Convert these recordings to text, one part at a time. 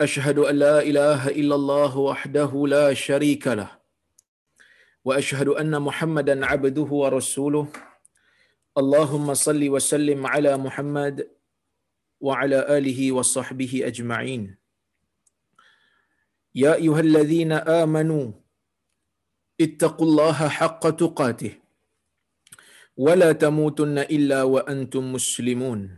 أشهد أن لا إله إلا الله وحده لا شريك له وأشهد أن محمدا عبده ورسوله. اللهم صل وسلم على محمد وعلى آله وصحبه أجمعين. يا أيها الذين آمنوا اتقوا الله حق تقاته ولا تموتن إلا وأنتم مسلمون.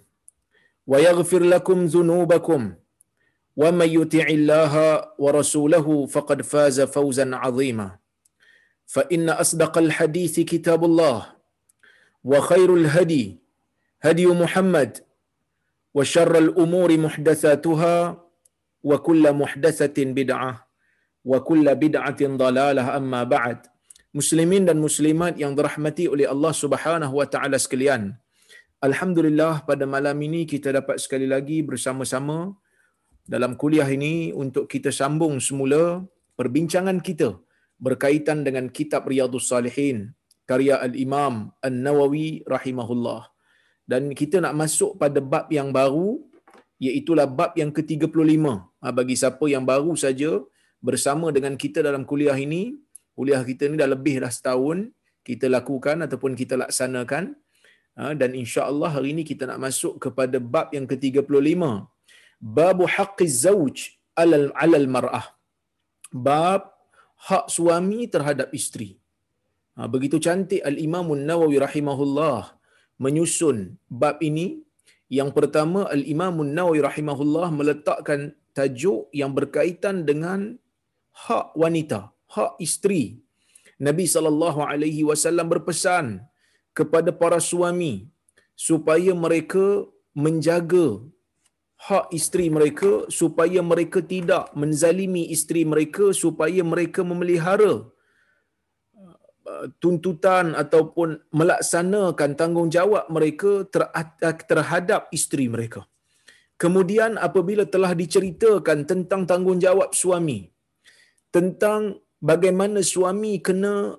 ويغفر لكم ذنوبكم ومن يطع الله ورسوله فقد فاز فوزا عظيما. فإن أصدق الحديث كتاب الله وخير الهدي هدي محمد وشر الأمور محدثاتها وكل محدثة بدعة وكل بدعة ضلالة. أما بعد مسلمين dan muslimat yang dirahmati wa taala sekalian Alhamdulillah pada malam ini kita dapat sekali lagi bersama-sama dalam kuliah ini untuk kita sambung semula perbincangan kita berkaitan dengan kitab Riyadhus Salihin karya Al-Imam An-Nawawi rahimahullah. Dan kita nak masuk pada bab yang baru iaitu bab yang ke-35. Ha, bagi siapa yang baru saja bersama dengan kita dalam kuliah ini, kuliah kita ni dah lebih dah setahun kita lakukan ataupun kita laksanakan dan insya-Allah hari ini kita nak masuk kepada bab yang ke-35. Bab haqqiz zauj 'alal 'alal mar'ah. Bab hak suami terhadap isteri. Ha, begitu cantik Al-Imam An-Nawawi rahimahullah menyusun bab ini. Yang pertama Al-Imam An-Nawawi rahimahullah meletakkan tajuk yang berkaitan dengan hak wanita, hak isteri. Nabi sallallahu alaihi wasallam berpesan kepada para suami supaya mereka menjaga hak isteri mereka supaya mereka tidak menzalimi isteri mereka supaya mereka memelihara uh, tuntutan ataupun melaksanakan tanggungjawab mereka terhadap isteri mereka. Kemudian apabila telah diceritakan tentang tanggungjawab suami, tentang bagaimana suami kena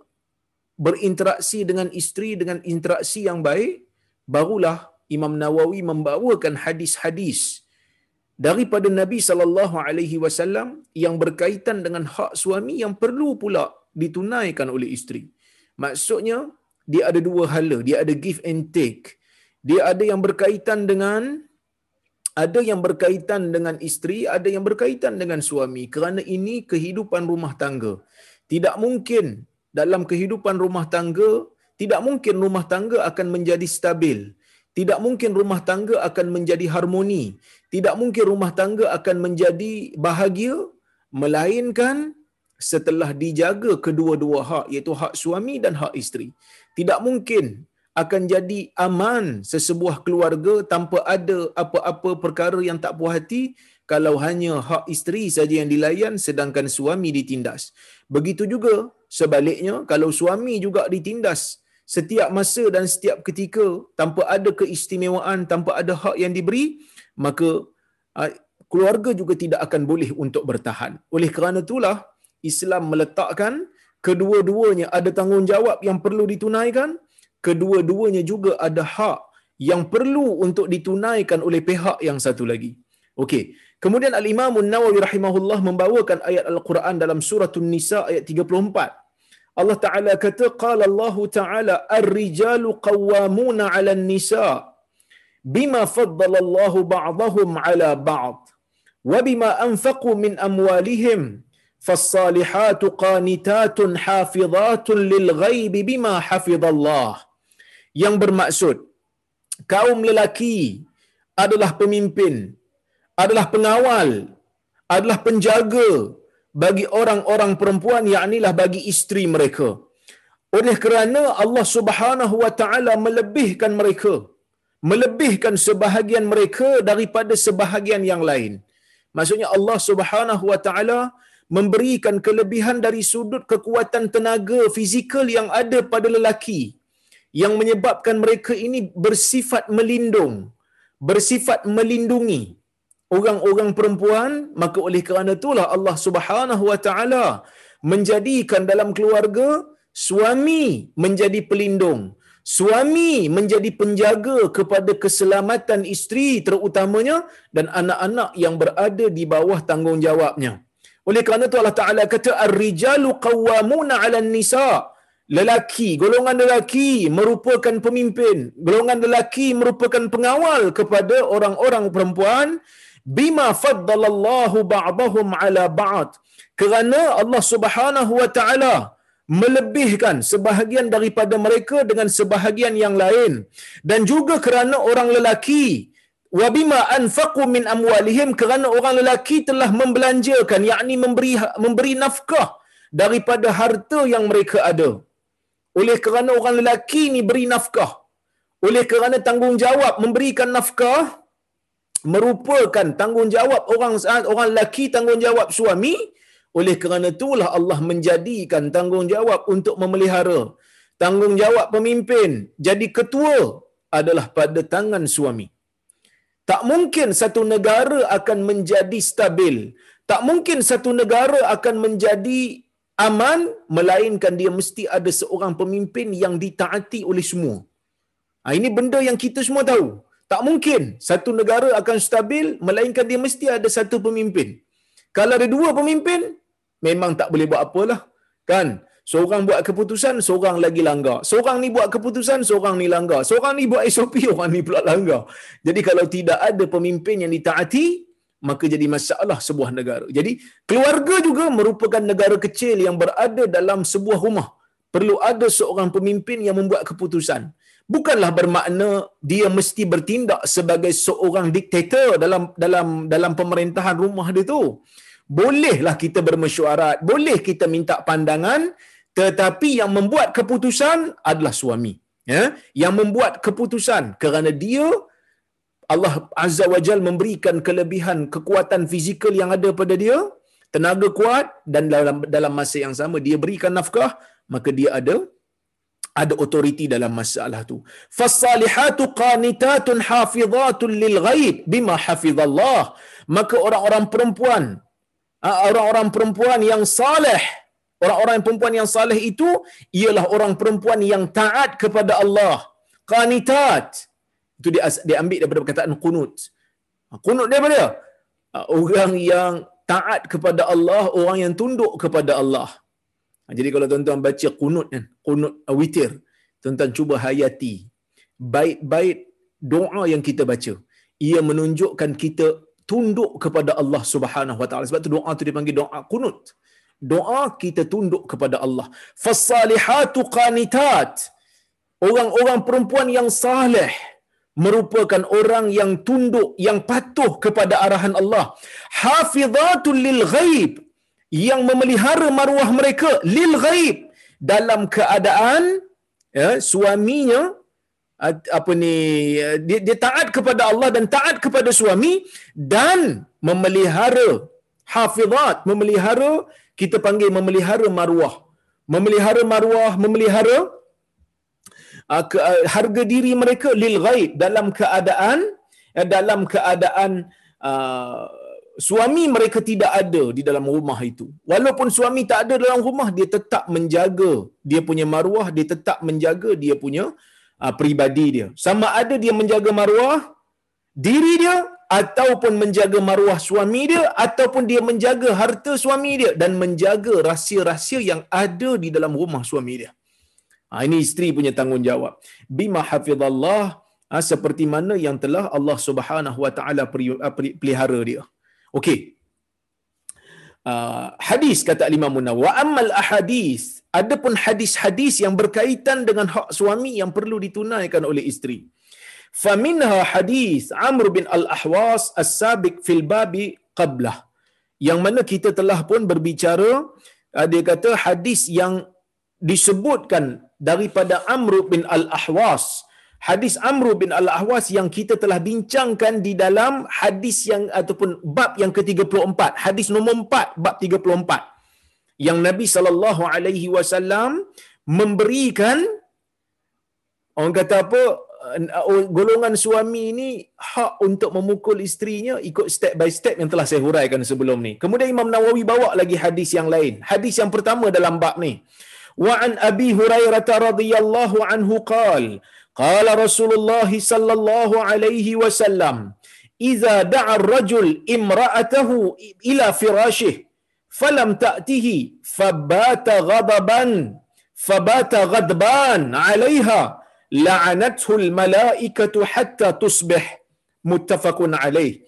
berinteraksi dengan isteri dengan interaksi yang baik barulah Imam Nawawi membawakan hadis-hadis daripada Nabi sallallahu alaihi wasallam yang berkaitan dengan hak suami yang perlu pula ditunaikan oleh isteri. Maksudnya dia ada dua hala, dia ada give and take. Dia ada yang berkaitan dengan ada yang berkaitan dengan isteri, ada yang berkaitan dengan suami. Kerana ini kehidupan rumah tangga. Tidak mungkin dalam kehidupan rumah tangga, tidak mungkin rumah tangga akan menjadi stabil. Tidak mungkin rumah tangga akan menjadi harmoni. Tidak mungkin rumah tangga akan menjadi bahagia melainkan setelah dijaga kedua-dua hak iaitu hak suami dan hak isteri. Tidak mungkin akan jadi aman sesebuah keluarga tanpa ada apa-apa perkara yang tak puas hati kalau hanya hak isteri saja yang dilayan sedangkan suami ditindas. Begitu juga sebaliknya kalau suami juga ditindas setiap masa dan setiap ketika tanpa ada keistimewaan, tanpa ada hak yang diberi, maka keluarga juga tidak akan boleh untuk bertahan. Oleh kerana itulah Islam meletakkan kedua-duanya ada tanggungjawab yang perlu ditunaikan, kedua-duanya juga ada hak yang perlu untuk ditunaikan oleh pihak yang satu lagi. Okey. Kemudian Al-Imam An-Nawawi rahimahullah membawakan ayat Al-Quran dalam surah An-Nisa ayat 34. Allah Taala kata qala Allah Taala ar-rijalu qawwamuna 'ala an-nisa bima faddala Allah ba'dahum 'ala ba'd wa bima anfaqu min amwalihim fassalihatu qanitatun hafizatun lil ghaibi bima hafizallah yang bermaksud kaum lelaki adalah pemimpin adalah pengawal adalah penjaga bagi orang-orang perempuan yaknilah bagi isteri mereka. Oleh kerana Allah Subhanahu wa taala melebihkan mereka melebihkan sebahagian mereka daripada sebahagian yang lain. Maksudnya Allah Subhanahu wa taala memberikan kelebihan dari sudut kekuatan tenaga fizikal yang ada pada lelaki yang menyebabkan mereka ini bersifat melindung bersifat melindungi orang-orang perempuan maka oleh kerana itulah Allah Subhanahu wa taala menjadikan dalam keluarga suami menjadi pelindung suami menjadi penjaga kepada keselamatan isteri terutamanya dan anak-anak yang berada di bawah tanggungjawabnya. Oleh kerana itu Allah Taala kata ar-rijalu qawwamuna 'alan nisa lelaki golongan lelaki merupakan pemimpin golongan lelaki merupakan pengawal kepada orang-orang perempuan bima faddalallahu ba'dahum 'ala ba'd. Kerana Allah Subhanahu wa taala melebihkan sebahagian daripada mereka dengan sebahagian yang lain. Dan juga kerana orang lelaki wa bima anfaqu min amwalihim kerana orang lelaki telah membelanjakan yakni memberi memberi nafkah daripada harta yang mereka ada. Oleh kerana orang lelaki ni beri nafkah. Oleh kerana tanggungjawab memberikan nafkah merupakan tanggungjawab orang orang lelaki tanggungjawab suami oleh kerana itulah Allah menjadikan tanggungjawab untuk memelihara. Tanggungjawab pemimpin jadi ketua adalah pada tangan suami. Tak mungkin satu negara akan menjadi stabil. Tak mungkin satu negara akan menjadi aman melainkan dia mesti ada seorang pemimpin yang ditaati oleh semua. Ha, ini benda yang kita semua tahu tak mungkin satu negara akan stabil melainkan dia mesti ada satu pemimpin. Kalau ada dua pemimpin, memang tak boleh buat apalah. Kan? Seorang buat keputusan, seorang lagi langgar. Seorang ni buat keputusan, seorang ni langgar. Seorang ni buat SOP, orang ni pula langgar. Jadi kalau tidak ada pemimpin yang ditaati, maka jadi masalah sebuah negara. Jadi keluarga juga merupakan negara kecil yang berada dalam sebuah rumah. Perlu ada seorang pemimpin yang membuat keputusan bukanlah bermakna dia mesti bertindak sebagai seorang diktator dalam dalam dalam pemerintahan rumah dia tu. Bolehlah kita bermesyuarat, boleh kita minta pandangan, tetapi yang membuat keputusan adalah suami. Ya, yang membuat keputusan kerana dia Allah Azza wa Jal memberikan kelebihan kekuatan fizikal yang ada pada dia, tenaga kuat dan dalam dalam masa yang sama dia berikan nafkah, maka dia ada ada otoriti dalam masalah tu. Fasalihatu qanitatun hafizatun lil ghaib bima hafizallah. Maka orang-orang perempuan, orang-orang perempuan yang saleh, orang-orang perempuan yang saleh itu ialah orang perempuan yang taat kepada Allah. Qanitat. Itu dia diambil daripada perkataan qunut. Qunut dia apa dia? Orang yang taat kepada Allah, orang yang tunduk kepada Allah. Ha, jadi kalau tuan-tuan baca kunut kan, kunut witir, tuan-tuan cuba hayati baik-baik doa yang kita baca. Ia menunjukkan kita tunduk kepada Allah Subhanahu Wa Taala. Sebab tu doa tu dipanggil doa kunut. Doa kita tunduk kepada Allah. Fasalihatu qanitat. Orang-orang perempuan yang saleh merupakan orang yang tunduk, yang patuh kepada arahan Allah. Hafizatul lil ghaib yang memelihara maruah mereka lil ghaib dalam keadaan ya suaminya apa ni dia, dia taat kepada Allah dan taat kepada suami dan memelihara hafizat memelihara kita panggil memelihara maruah. Memelihara maruah memelihara uh, ke, uh, harga diri mereka lil ghaib dalam keadaan uh, dalam keadaan uh, suami mereka tidak ada di dalam rumah itu. Walaupun suami tak ada dalam rumah, dia tetap menjaga dia punya maruah, dia tetap menjaga dia punya uh, peribadi dia. Sama ada dia menjaga maruah diri dia ataupun menjaga maruah suami dia ataupun dia menjaga harta suami dia dan menjaga rahsia-rahsia yang ada di dalam rumah suami dia. Ha, ini isteri punya tanggungjawab. Bima hafizallah ha, seperti mana yang telah Allah Subhanahu Wa Taala pelihara dia. Okey. uh, hadis kata Imam Nawawi wa ammal ahadis adapun hadis-hadis yang berkaitan dengan hak suami yang perlu ditunaikan oleh isteri faminha hadis Amr bin Al-Ahwas as-sabiq fil babi qablah yang mana kita telah pun berbicara uh, dia kata hadis yang disebutkan daripada Amr bin Al-Ahwas hadis Amr bin Al-Ahwas yang kita telah bincangkan di dalam hadis yang ataupun bab yang ke-34 hadis nombor 4 bab 34 yang Nabi sallallahu alaihi wasallam memberikan orang kata apa uh, golongan suami ini hak untuk memukul isterinya ikut step by step yang telah saya huraikan sebelum ni. Kemudian Imam Nawawi bawa lagi hadis yang lain. Hadis yang pertama dalam bab ni. Wa an Abi Hurairah radhiyallahu anhu qala قال رسول الله صلى الله عليه وسلم إذا دعا الرجل امرأته إلى فراشه فلم تأته فبات غضبا فبات غضبان عليها لعنته الملائكة حتى تصبح. متفق عليه.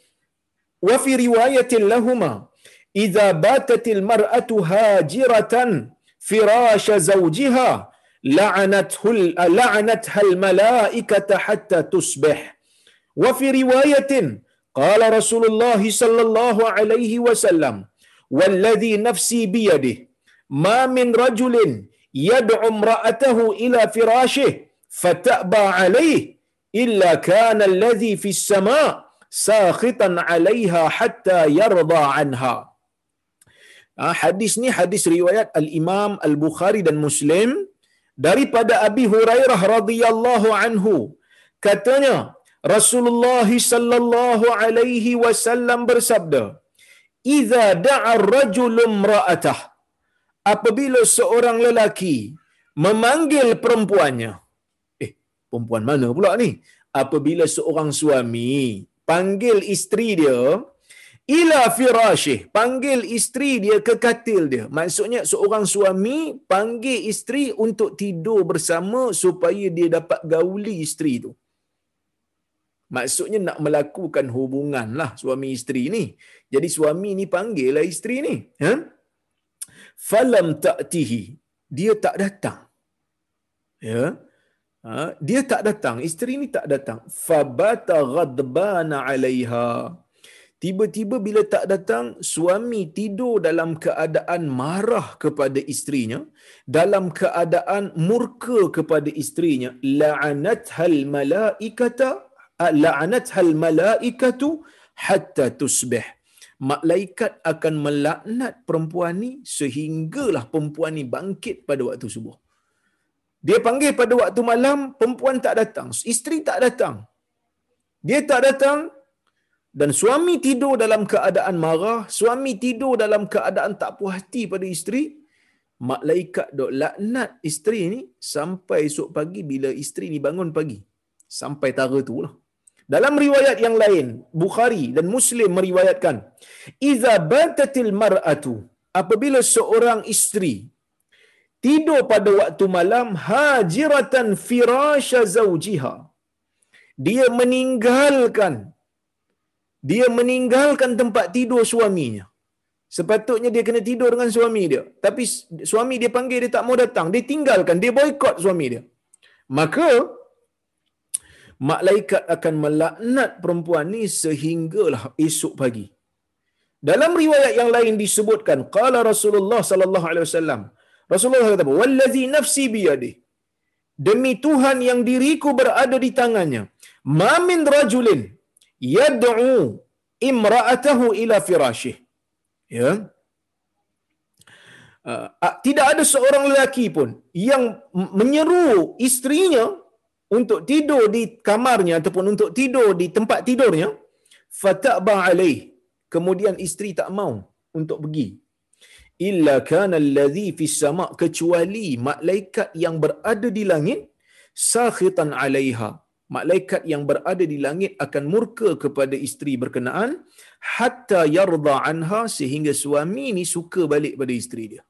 وفي رواية لهما إذا باتت المرأة هاجرة فراش زوجها لعنتها الملائكة حتى تصبح. وفي رواية قال رسول الله صلى الله عليه وسلم والذي نفسي بيده ما من رجل يدعو امرأته إلى فراشه فتأبى عليه إلا كان الذي في السماء ساخطا عليها حتى يرضى عنها. hadis ni hadis riwayat al-Imam Al-Bukhari dan Muslim daripada Abi Hurairah radhiyallahu anhu katanya Rasulullah sallallahu alaihi wasallam bersabda Iza da'a ar-rajulu imra'atah apabila seorang lelaki memanggil perempuannya. Eh perempuan mana pula ni? Apabila seorang suami panggil isteri dia ila firashih panggil isteri dia ke katil dia. Maksudnya seorang suami panggil isteri untuk tidur bersama supaya dia dapat gauli isteri tu. Maksudnya nak melakukan hubungan lah suami isteri ni. Jadi suami ni panggil lah isteri ni ha? Falam ta'tihi dia tak datang. Ya? Ha? dia tak datang isteri ni tak datang. Fabata ghadbana 'alaiha tiba-tiba bila tak datang suami tidur dalam keadaan marah kepada isterinya dalam keadaan murka kepada isterinya la'anat hal malaikata la'anat hal malaikatu hatta tusbih. Malaikat akan melaknat perempuan ni sehinggalah perempuan ni bangkit pada waktu subuh. Dia panggil pada waktu malam perempuan tak datang isteri tak datang. Dia tak datang dan suami tidur dalam keadaan marah, suami tidur dalam keadaan tak puas hati pada isteri, malaikat dok laknat isteri ni sampai esok pagi bila isteri ni bangun pagi. Sampai tara tu lah. Dalam riwayat yang lain, Bukhari dan Muslim meriwayatkan, "Iza batatil mar'atu" apabila seorang isteri tidur pada waktu malam hajiratan firasha zaujiha. Dia meninggalkan dia meninggalkan tempat tidur suaminya. Sepatutnya dia kena tidur dengan suami dia. Tapi suami dia panggil dia tak mau datang. Dia tinggalkan, dia boykot suami dia. Maka, malaikat akan melaknat perempuan ni sehinggalah esok pagi. Dalam riwayat yang lain disebutkan, qala Rasulullah sallallahu alaihi wasallam. Rasulullah kata, "Wallazi nafsi biyadi." Demi Tuhan yang diriku berada di tangannya. Ma min rajulin yad'u imra'atahu ila firashih. Ya. Uh, tidak ada seorang lelaki pun yang menyeru isterinya untuk tidur di kamarnya ataupun untuk tidur di tempat tidurnya fataba alaih. Kemudian isteri tak mau untuk pergi. Illa kana allazi fis sama kecuali malaikat yang berada di langit sakhitan alaiha malaikat yang berada di langit akan murka kepada isteri berkenaan hatta yarda anha sehingga suami ni suka balik pada isteri dia.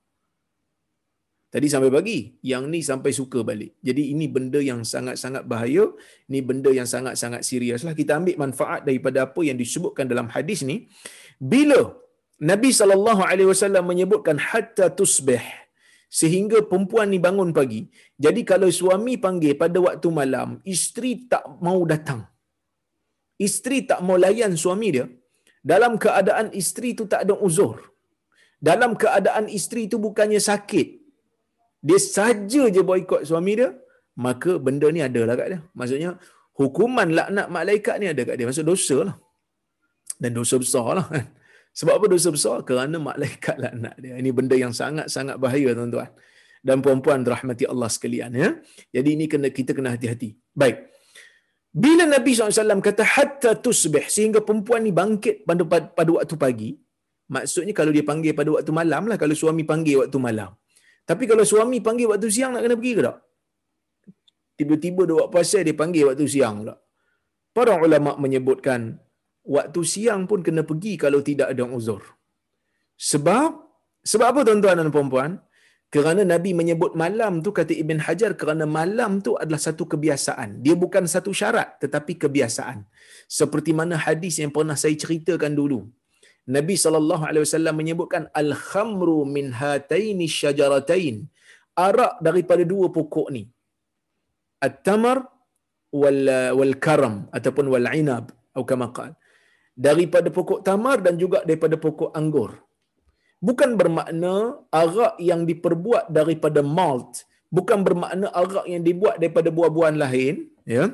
Tadi sampai pagi, yang ni sampai suka balik. Jadi ini benda yang sangat-sangat bahaya, ini benda yang sangat-sangat serius lah. Kita ambil manfaat daripada apa yang disebutkan dalam hadis ni. Bila Nabi wasallam menyebutkan hatta tusbih sehingga perempuan ni bangun pagi. Jadi kalau suami panggil pada waktu malam, isteri tak mau datang. Isteri tak mau layan suami dia. Dalam keadaan isteri tu tak ada uzur. Dalam keadaan isteri tu bukannya sakit. Dia saja je boikot suami dia, maka benda ni ada lah kat dia. Maksudnya, hukuman laknat malaikat ni ada kat dia. Maksud dosa lah. Dan dosa besar lah kan. Sebab apa dosa besar? Kerana malaikat laknat dia. Ini benda yang sangat-sangat bahaya tuan-tuan. Dan puan-puan rahmati Allah sekalian. Ya? Jadi ini kena kita kena hati-hati. Baik. Bila Nabi SAW kata hatta tusbih sehingga perempuan ni bangkit pada, pada, waktu pagi, maksudnya kalau dia panggil pada waktu malam lah, kalau suami panggil waktu malam. Tapi kalau suami panggil waktu siang nak kena pergi ke tak? Tiba-tiba dia buat puasa dia panggil waktu siang pula. Para ulama menyebutkan waktu siang pun kena pergi kalau tidak ada uzur. Sebab sebab apa tuan-tuan dan puan-puan? Kerana Nabi menyebut malam tu kata Ibn Hajar kerana malam tu adalah satu kebiasaan. Dia bukan satu syarat tetapi kebiasaan. Seperti mana hadis yang pernah saya ceritakan dulu. Nabi saw menyebutkan al-khamru min hataini syajaratain. Arak daripada dua pokok ni. At-tamar wal wal karam ataupun wal inab atau kama qala daripada pokok tamar dan juga daripada pokok anggur. Bukan bermakna arak yang diperbuat daripada malt, bukan bermakna arak yang dibuat daripada buah-buahan lain, ya.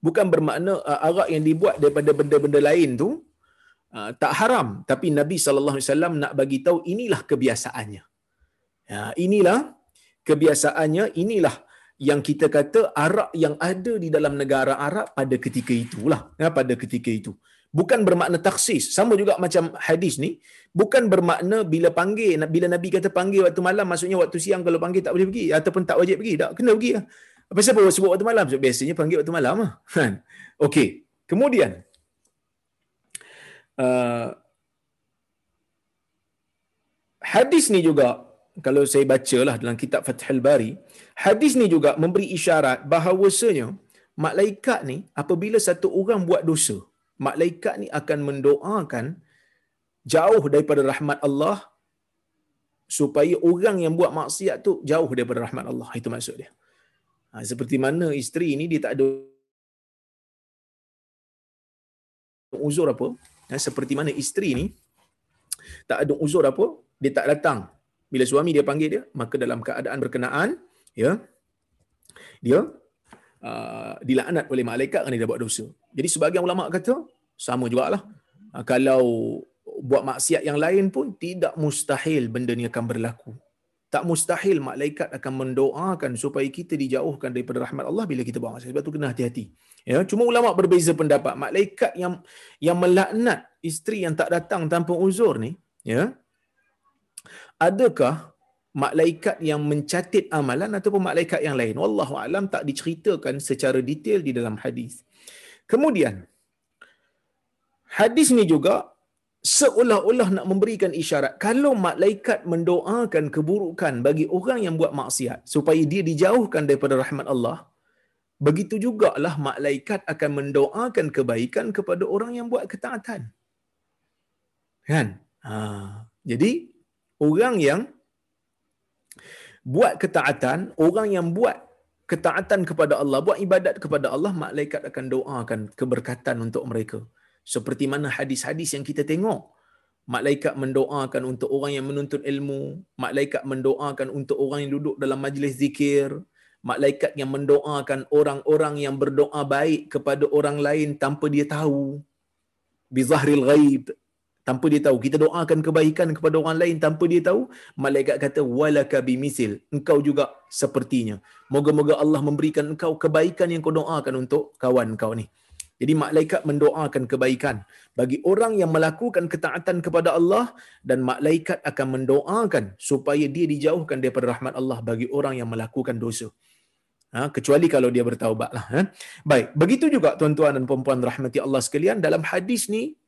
Bukan bermakna uh, arak yang dibuat daripada benda-benda lain tu uh, tak haram, tapi Nabi sallallahu alaihi wasallam nak bagi tahu inilah kebiasaannya. Ya, inilah kebiasaannya, inilah yang kita kata Arab yang ada di dalam negara Arab pada ketika itulah ya, pada ketika itu. Bukan bermakna taksis. Sama juga macam hadis ni. Bukan bermakna bila panggil bila nabi kata panggil waktu malam maksudnya waktu siang kalau panggil tak boleh pergi ataupun tak wajib pergi tak kena pergi apa sebab sebut waktu malam? Sebab biasanya panggil waktu malam ah kan? Okey. Kemudian uh, hadis ni juga kalau saya bacalah dalam kitab Fathul Bari, hadis ni juga memberi isyarat bahawasanya malaikat ni apabila satu orang buat dosa, malaikat ni akan mendoakan jauh daripada rahmat Allah supaya orang yang buat maksiat tu jauh daripada rahmat Allah. Itu maksud dia. Ha, seperti mana isteri ni dia tak ada uzur apa? Ha, seperti mana isteri ni tak ada uzur apa? Dia tak datang bila suami dia panggil dia maka dalam keadaan berkenaan ya dia uh, dilaknat oleh malaikat kerana dia buat dosa. Jadi sebagian ulama kata sama jugalah. Uh, kalau buat maksiat yang lain pun tidak mustahil benda ni akan berlaku. Tak mustahil malaikat akan mendoakan supaya kita dijauhkan daripada rahmat Allah bila kita buat maksiat. Sebab tu kena hati-hati. Ya cuma ulama berbeza pendapat. Malaikat yang yang melaknat isteri yang tak datang tanpa uzur ni ya adakah malaikat yang mencatat amalan ataupun malaikat yang lain? Wallahu alam tak diceritakan secara detail di dalam hadis. Kemudian hadis ni juga seolah-olah nak memberikan isyarat. Kalau malaikat mendoakan keburukan bagi orang yang buat maksiat supaya dia dijauhkan daripada rahmat Allah begitu jugalah malaikat akan mendoakan kebaikan kepada orang yang buat ketaatan. Kan? Ha. Jadi orang yang buat ketaatan, orang yang buat ketaatan kepada Allah, buat ibadat kepada Allah, malaikat akan doakan keberkatan untuk mereka. Seperti mana hadis-hadis yang kita tengok. Malaikat mendoakan untuk orang yang menuntut ilmu, malaikat mendoakan untuk orang yang duduk dalam majlis zikir, malaikat yang mendoakan orang-orang yang berdoa baik kepada orang lain tanpa dia tahu. Bizahril ghaib, tanpa dia tahu kita doakan kebaikan kepada orang lain tanpa dia tahu malaikat kata walaka bimisil engkau juga sepertinya moga-moga Allah memberikan engkau kebaikan yang kau doakan untuk kawan kau ni jadi malaikat mendoakan kebaikan bagi orang yang melakukan ketaatan kepada Allah dan malaikat akan mendoakan supaya dia dijauhkan daripada rahmat Allah bagi orang yang melakukan dosa. Ha, kecuali kalau dia bertaubat lah. Ha. Baik, begitu juga tuan-tuan dan puan-puan rahmati Allah sekalian dalam hadis ni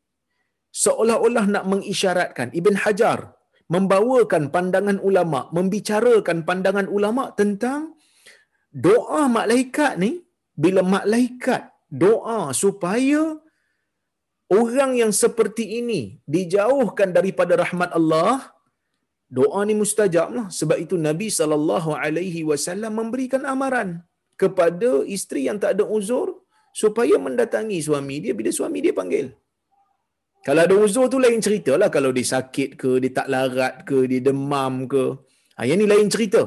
seolah-olah nak mengisyaratkan Ibn Hajar membawakan pandangan ulama, membicarakan pandangan ulama tentang doa malaikat ni bila malaikat doa supaya orang yang seperti ini dijauhkan daripada rahmat Allah, doa ni mustajab lah. Sebab itu Nabi saw memberikan amaran kepada isteri yang tak ada uzur supaya mendatangi suami dia bila suami dia panggil. Kalau ada uzur tu lain cerita lah. Kalau dia sakit ke, dia tak larat ke, dia demam ke. Ha, yang ni lain cerita.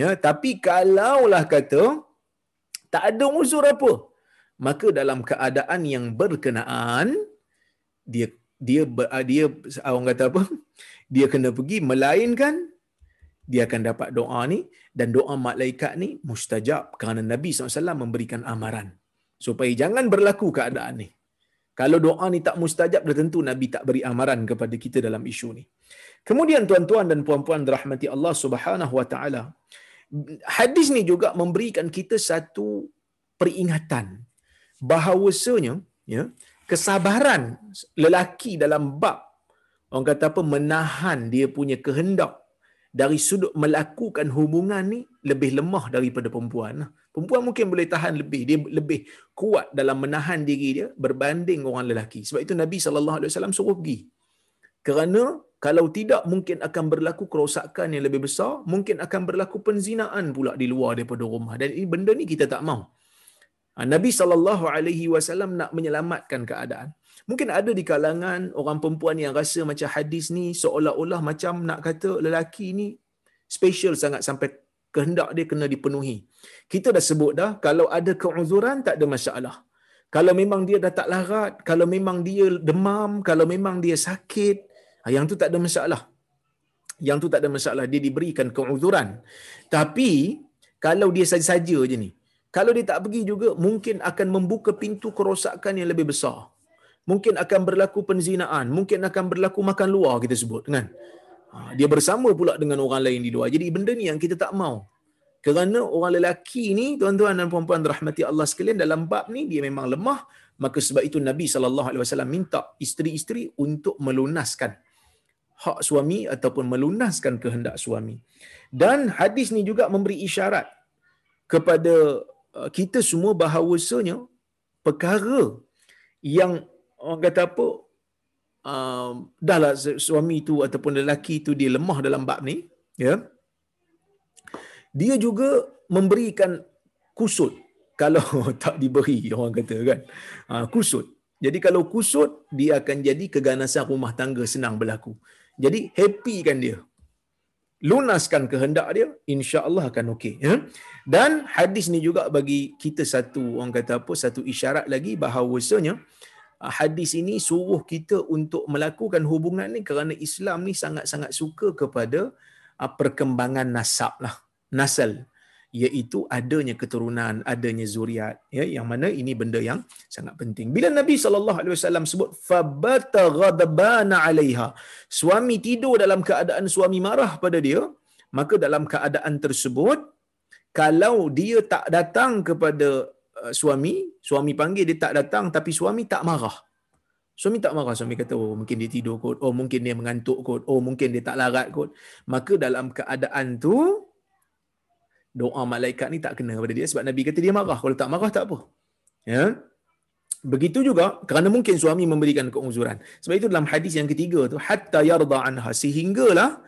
Ya, tapi kalaulah kata tak ada uzur apa, maka dalam keadaan yang berkenaan dia dia dia orang kata apa? Dia kena pergi melainkan dia akan dapat doa ni dan doa malaikat ni mustajab kerana Nabi SAW memberikan amaran supaya jangan berlaku keadaan ni. Kalau doa ni tak mustajab, dah tentu Nabi tak beri amaran kepada kita dalam isu ni. Kemudian tuan-tuan dan puan-puan dirahmati Allah Subhanahu Wa Taala. Hadis ni juga memberikan kita satu peringatan bahawasanya ya kesabaran lelaki dalam bab orang kata apa menahan dia punya kehendak dari sudut melakukan hubungan ni lebih lemah daripada perempuan. Perempuan mungkin boleh tahan lebih, dia lebih kuat dalam menahan diri dia berbanding orang lelaki. Sebab itu Nabi sallallahu alaihi wasallam suruh pergi. Kerana kalau tidak mungkin akan berlaku kerosakan yang lebih besar, mungkin akan berlaku penzinaan pula di luar daripada rumah. Dan ini benda ni kita tak mau. Ha, Nabi sallallahu alaihi wasallam nak menyelamatkan keadaan. Mungkin ada di kalangan orang perempuan yang rasa macam hadis ni seolah-olah macam nak kata lelaki ni special sangat sampai kehendak dia kena dipenuhi. Kita dah sebut dah kalau ada keuzuran tak ada masalah. Kalau memang dia dah tak larat, kalau memang dia demam, kalau memang dia sakit, ah, yang tu tak ada masalah. Yang tu tak ada masalah dia diberikan keuzuran. Tapi kalau dia saja-saja je ni, kalau dia tak pergi juga mungkin akan membuka pintu kerosakan yang lebih besar mungkin akan berlaku penzinaan, mungkin akan berlaku makan luar kita sebut kan. Ha, dia bersama pula dengan orang lain di luar. Jadi benda ni yang kita tak mau. Kerana orang lelaki ni, tuan-tuan dan puan-puan rahmati Allah sekalian, dalam bab ni dia memang lemah. Maka sebab itu Nabi SAW minta isteri-isteri untuk melunaskan hak suami ataupun melunaskan kehendak suami. Dan hadis ni juga memberi isyarat kepada uh, kita semua bahawasanya perkara yang orang kata apa uh, dahlah suami tu ataupun lelaki tu dia lemah dalam bab ni ya. Dia juga memberikan kusut. Kalau tak diberi orang kata kan. Uh, kusut. Jadi kalau kusut dia akan jadi keganasan rumah tangga senang berlaku. Jadi happy kan dia. Lunaskan kehendak dia insya-Allah akan okey ya. Dan hadis ni juga bagi kita satu orang kata apa satu isyarat lagi bahawasanya Ah, hadis ini suruh kita untuk melakukan hubungan ni kerana Islam ni sangat-sangat suka kepada ah, perkembangan nasab lah nasal. Iaitu adanya keturunan adanya zuriat ya yang mana ini benda yang sangat penting. Bila Nabi sallallahu alaihi wasallam sebut fabata ghadbana alaiha suami tidur dalam keadaan suami marah pada dia maka dalam keadaan tersebut kalau dia tak datang kepada suami, suami panggil dia tak datang tapi suami tak marah. Suami tak marah, suami kata oh mungkin dia tidur kot, oh mungkin dia mengantuk kot, oh mungkin dia tak larat kot. Maka dalam keadaan tu doa malaikat ni tak kena pada dia sebab Nabi kata dia marah. Kalau tak marah tak apa. Ya. Begitu juga kerana mungkin suami memberikan keuzuran. Sebab itu dalam hadis yang ketiga tu hatta yarda anha sehinggalah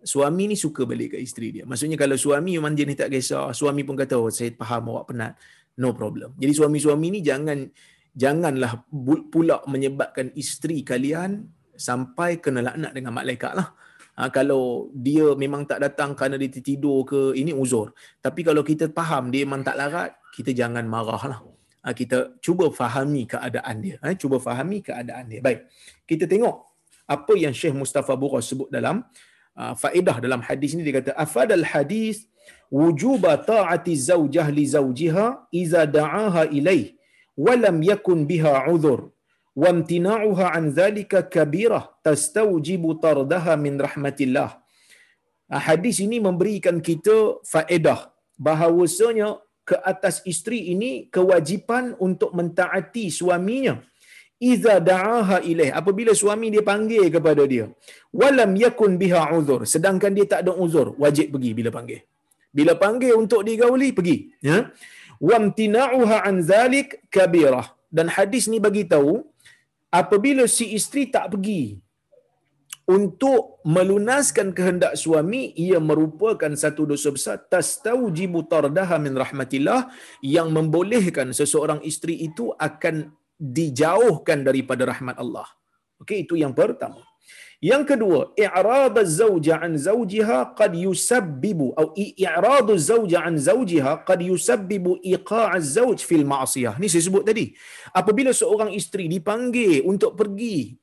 suami ni suka balik ke isteri dia. Maksudnya kalau suami memang dia ni tak kisah, suami pun kata oh saya faham awak penat no problem. Jadi suami-suami ni jangan janganlah pula menyebabkan isteri kalian sampai kena laknat dengan malaikat lah. Ha, kalau dia memang tak datang kerana dia tidur ke, ini uzur. Tapi kalau kita faham dia memang tak larat, kita jangan marah lah. Ha, kita cuba fahami keadaan dia. Ha, cuba fahami keadaan dia. Baik, kita tengok apa yang Syekh Mustafa Bukhari sebut dalam uh, faedah dalam hadis ini. Dia kata, Afadal hadis wujub ta'ati zaujah li zaujiha iza da'aha ilaih walam yakun biha udhur wa imtina'uha an dhalika kabirah tastawjibu tardaha min rahmatillah ah, hadis ini memberikan kita faedah bahawasanya ke atas isteri ini kewajipan untuk mentaati suaminya iza da'aha ilaih. Apabila suami dia panggil kepada dia walam yakun biha uzur. Sedangkan dia tak ada uzur wajib pergi bila panggil. Bila panggil untuk digauli pergi. Ya? Wamtina'uha an zalik kabirah. Dan hadis ni bagi tahu apabila si isteri tak pergi untuk melunaskan kehendak suami ia merupakan satu dosa besar. Tastaujibu tardaha min rahmatillah. Yang membolehkan seseorang isteri itu akan dijauhkan daripada rahmat Allah. Okey itu yang pertama. Yang kedua, i'rad az-zawja an zawjiha qad yusabbibu atau i'rad az-zawja an zawjiha qad yusabbibu iqa' az-zawj fil ma'siyah. Ni saya sebut tadi. Apabila seorang isteri dipanggil untuk pergi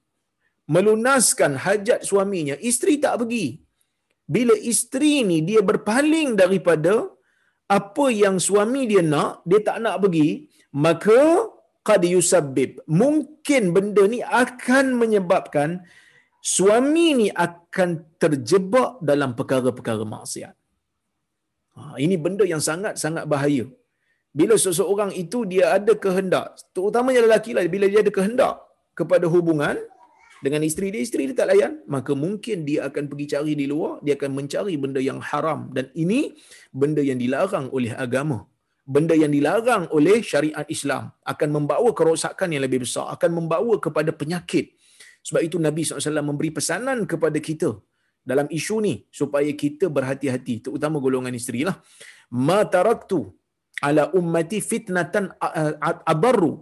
melunaskan hajat suaminya, isteri tak pergi. Bila isteri ni dia berpaling daripada apa yang suami dia nak, dia tak nak pergi, maka qad yusabbib. Mungkin benda ni akan menyebabkan suami ni akan terjebak dalam perkara-perkara maksiat. Ha, ini benda yang sangat-sangat bahaya. Bila seseorang itu dia ada kehendak, terutamanya lelaki lah, bila dia ada kehendak kepada hubungan dengan isteri dia, isteri dia tak layan, maka mungkin dia akan pergi cari di luar, dia akan mencari benda yang haram. Dan ini benda yang dilarang oleh agama. Benda yang dilarang oleh syariat Islam akan membawa kerosakan yang lebih besar, akan membawa kepada penyakit. Sebab itu Nabi SAW memberi pesanan kepada kita dalam isu ni supaya kita berhati-hati terutama golongan isteri lah. Ma taraktu ala ummati fitnatan adarru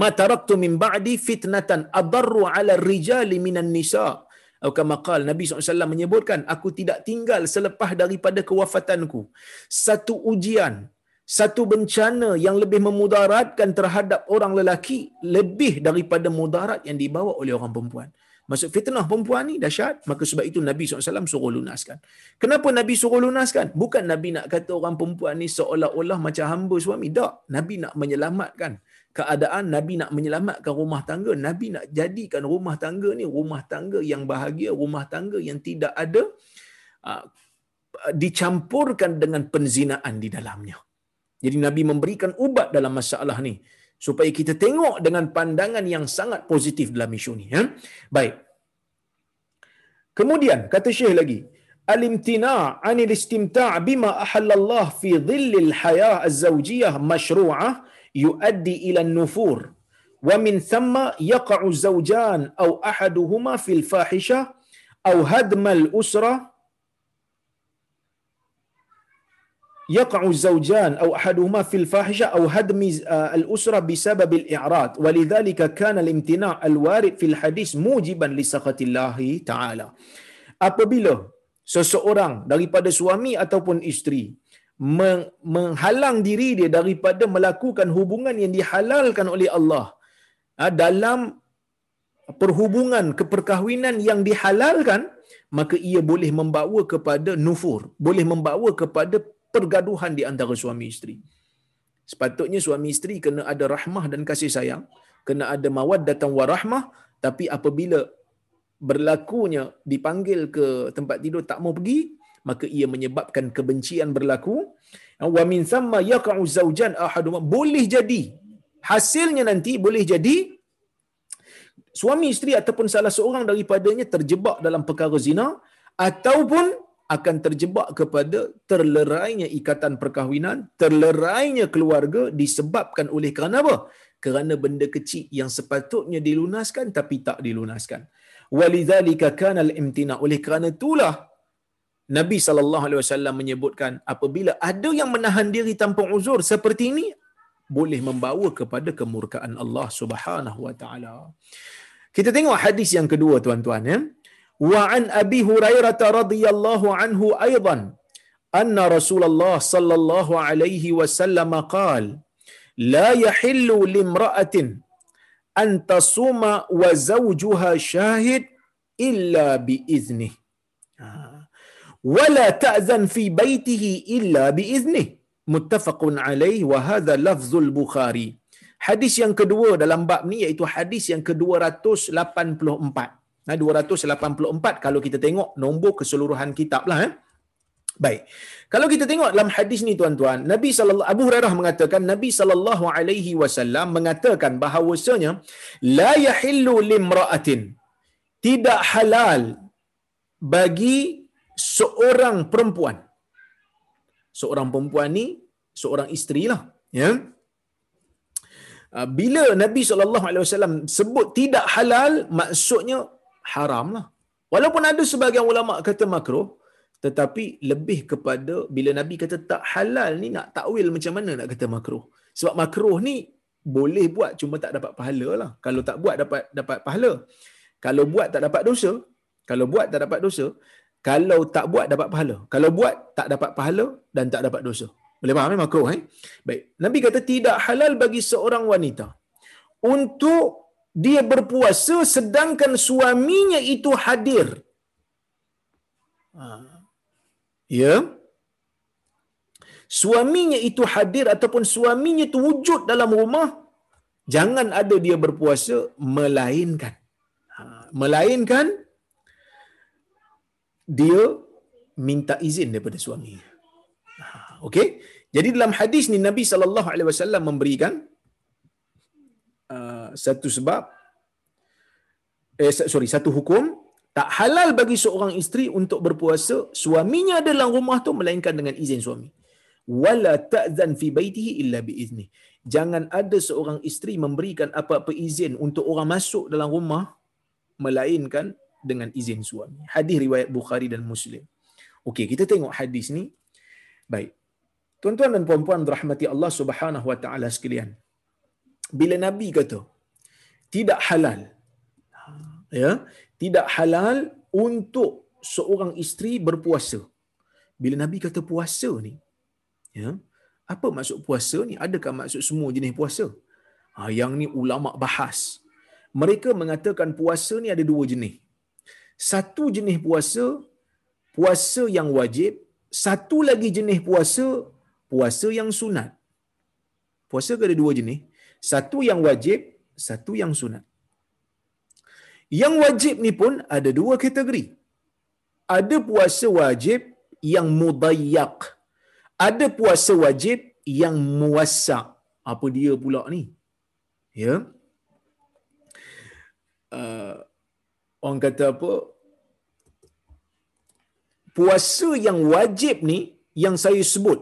ma taraktu min ba'di fitnatan adarru ala rijali minan nisa atau kama qal Nabi SAW menyebutkan aku tidak tinggal selepas daripada kewafatanku satu ujian satu bencana yang lebih memudaratkan terhadap orang lelaki lebih daripada mudarat yang dibawa oleh orang perempuan. Maksud fitnah perempuan ni dahsyat, maka sebab itu Nabi SAW suruh lunaskan. Kenapa Nabi suruh lunaskan? Bukan Nabi nak kata orang perempuan ni seolah-olah macam hamba suami. Tak. Nabi nak menyelamatkan keadaan, Nabi nak menyelamatkan rumah tangga. Nabi nak jadikan rumah tangga ni rumah tangga yang bahagia, rumah tangga yang tidak ada uh, dicampurkan dengan penzinaan di dalamnya. Jadi Nabi memberikan ubat dalam masalah ni supaya kita tengok dengan pandangan yang sangat positif dalam isu ni ya. Baik. Kemudian kata Syekh lagi, al-imtina' 'anil istimta' bima ahallallah fi dhillil hayah az-zawjiyah masyru'ah yuaddi ila an-nufur. Wa min thumma yaqa'u az-zawjan aw ahaduhuma fil fahishah aw hadma yaqa'u zawjan aw ahaduhuma fil يقعوا الزوجان أو أحدهما في الفاحشة al-i'rad wa بسبب kana al-imtina' al-warid fil hadis mujiban li الله ta'ala. Apabila seseorang daripada suami ataupun isteri menghalang diri dia daripada melakukan hubungan yang dihalalkan oleh Allah uh, dalam perhubungan keperkahwinan yang dihalalkan maka ia boleh membawa kepada nufur boleh membawa kepada pergaduhan di antara suami isteri. Sepatutnya suami isteri kena ada rahmah dan kasih sayang, kena ada mawaddah warahmah, tapi apabila berlakunya dipanggil ke tempat tidur tak mau pergi, maka ia menyebabkan kebencian berlaku. Wa min thamma yaqa'u zawjan ahaduma boleh jadi hasilnya nanti boleh jadi suami isteri ataupun salah seorang daripadanya terjebak dalam perkara zina ataupun akan terjebak kepada terlerainya ikatan perkahwinan, terlerainya keluarga disebabkan oleh kerana apa? Kerana benda kecil yang sepatutnya dilunaskan tapi tak dilunaskan. Walidzalika kana al-imtina. Oleh kerana itulah Nabi sallallahu alaihi wasallam menyebutkan apabila ada yang menahan diri tanpa uzur seperti ini boleh membawa kepada kemurkaan Allah Subhanahu wa taala. Kita tengok hadis yang kedua tuan-tuan ya. وعن أبي هريرة رضي الله عنه أيضا أن رسول الله صلى الله عليه وسلم قال لا يحل لامرأة أن تصوم وزوجها شاهد إلا بإذنه. ولا تأذن في بيته إلا بإذنه. متفق عليه. وهذا لفظ البخاري. Hadis yang kedua dalam bab ni iaitu hadis yang ke-284. Nah, 284 kalau kita tengok nombor keseluruhan kitab lah. Eh. Baik. Kalau kita tengok dalam hadis ni tuan-tuan, Nabi sallallahu Abu Hurairah mengatakan Nabi sallallahu alaihi wasallam mengatakan bahawasanya la yahillu limra'atin tidak halal bagi seorang perempuan. Seorang perempuan ni seorang isteri lah, ya. Ah, bila Nabi SAW sebut tidak halal, maksudnya haram lah. Walaupun ada sebagian ulama kata makruh, tetapi lebih kepada bila Nabi kata tak halal ni nak takwil macam mana nak kata makruh. Sebab makruh ni boleh buat cuma tak dapat pahala lah. Kalau tak buat dapat dapat pahala. Kalau buat tak dapat dosa. Kalau buat tak dapat dosa. Kalau tak buat dapat pahala. Kalau buat tak dapat pahala dan tak dapat dosa. Boleh faham eh makruh eh? Baik. Nabi kata tidak halal bagi seorang wanita untuk dia berpuasa sedangkan suaminya itu hadir. Ha. Ya. Suaminya itu hadir ataupun suaminya itu wujud dalam rumah, jangan ada dia berpuasa melainkan. Ha. Melainkan dia minta izin daripada suami. Ha. Okey? Jadi dalam hadis ni Nabi sallallahu alaihi wasallam memberikan satu sebab eh sorry satu hukum tak halal bagi seorang isteri untuk berpuasa suaminya ada dalam rumah tu melainkan dengan izin suami. Wala ta'zan fi baitihi illa bi izni. Jangan ada seorang isteri memberikan apa-apa izin untuk orang masuk dalam rumah melainkan dengan izin suami. Hadis riwayat Bukhari dan Muslim. Okey, kita tengok hadis ni. Baik. Tuan-tuan dan puan-puan rahmati Allah Subhanahu wa taala sekalian. Bila Nabi kata tidak halal ya, tidak halal untuk seorang isteri berpuasa. Bila Nabi kata puasa ni, ya, apa maksud puasa ni? Adakah maksud semua jenis puasa? Ha, yang ni ulama bahas. Mereka mengatakan puasa ni ada dua jenis. Satu jenis puasa, puasa yang wajib. Satu lagi jenis puasa, puasa yang sunat. Puasa ada dua jenis. Satu yang wajib, satu yang sunat. Yang wajib ni pun ada dua kategori. Ada puasa wajib yang mudayyak. Ada puasa wajib yang muwassak. Apa dia pula ni? Ya. Uh, orang kata apa? Puasa yang wajib ni yang saya sebut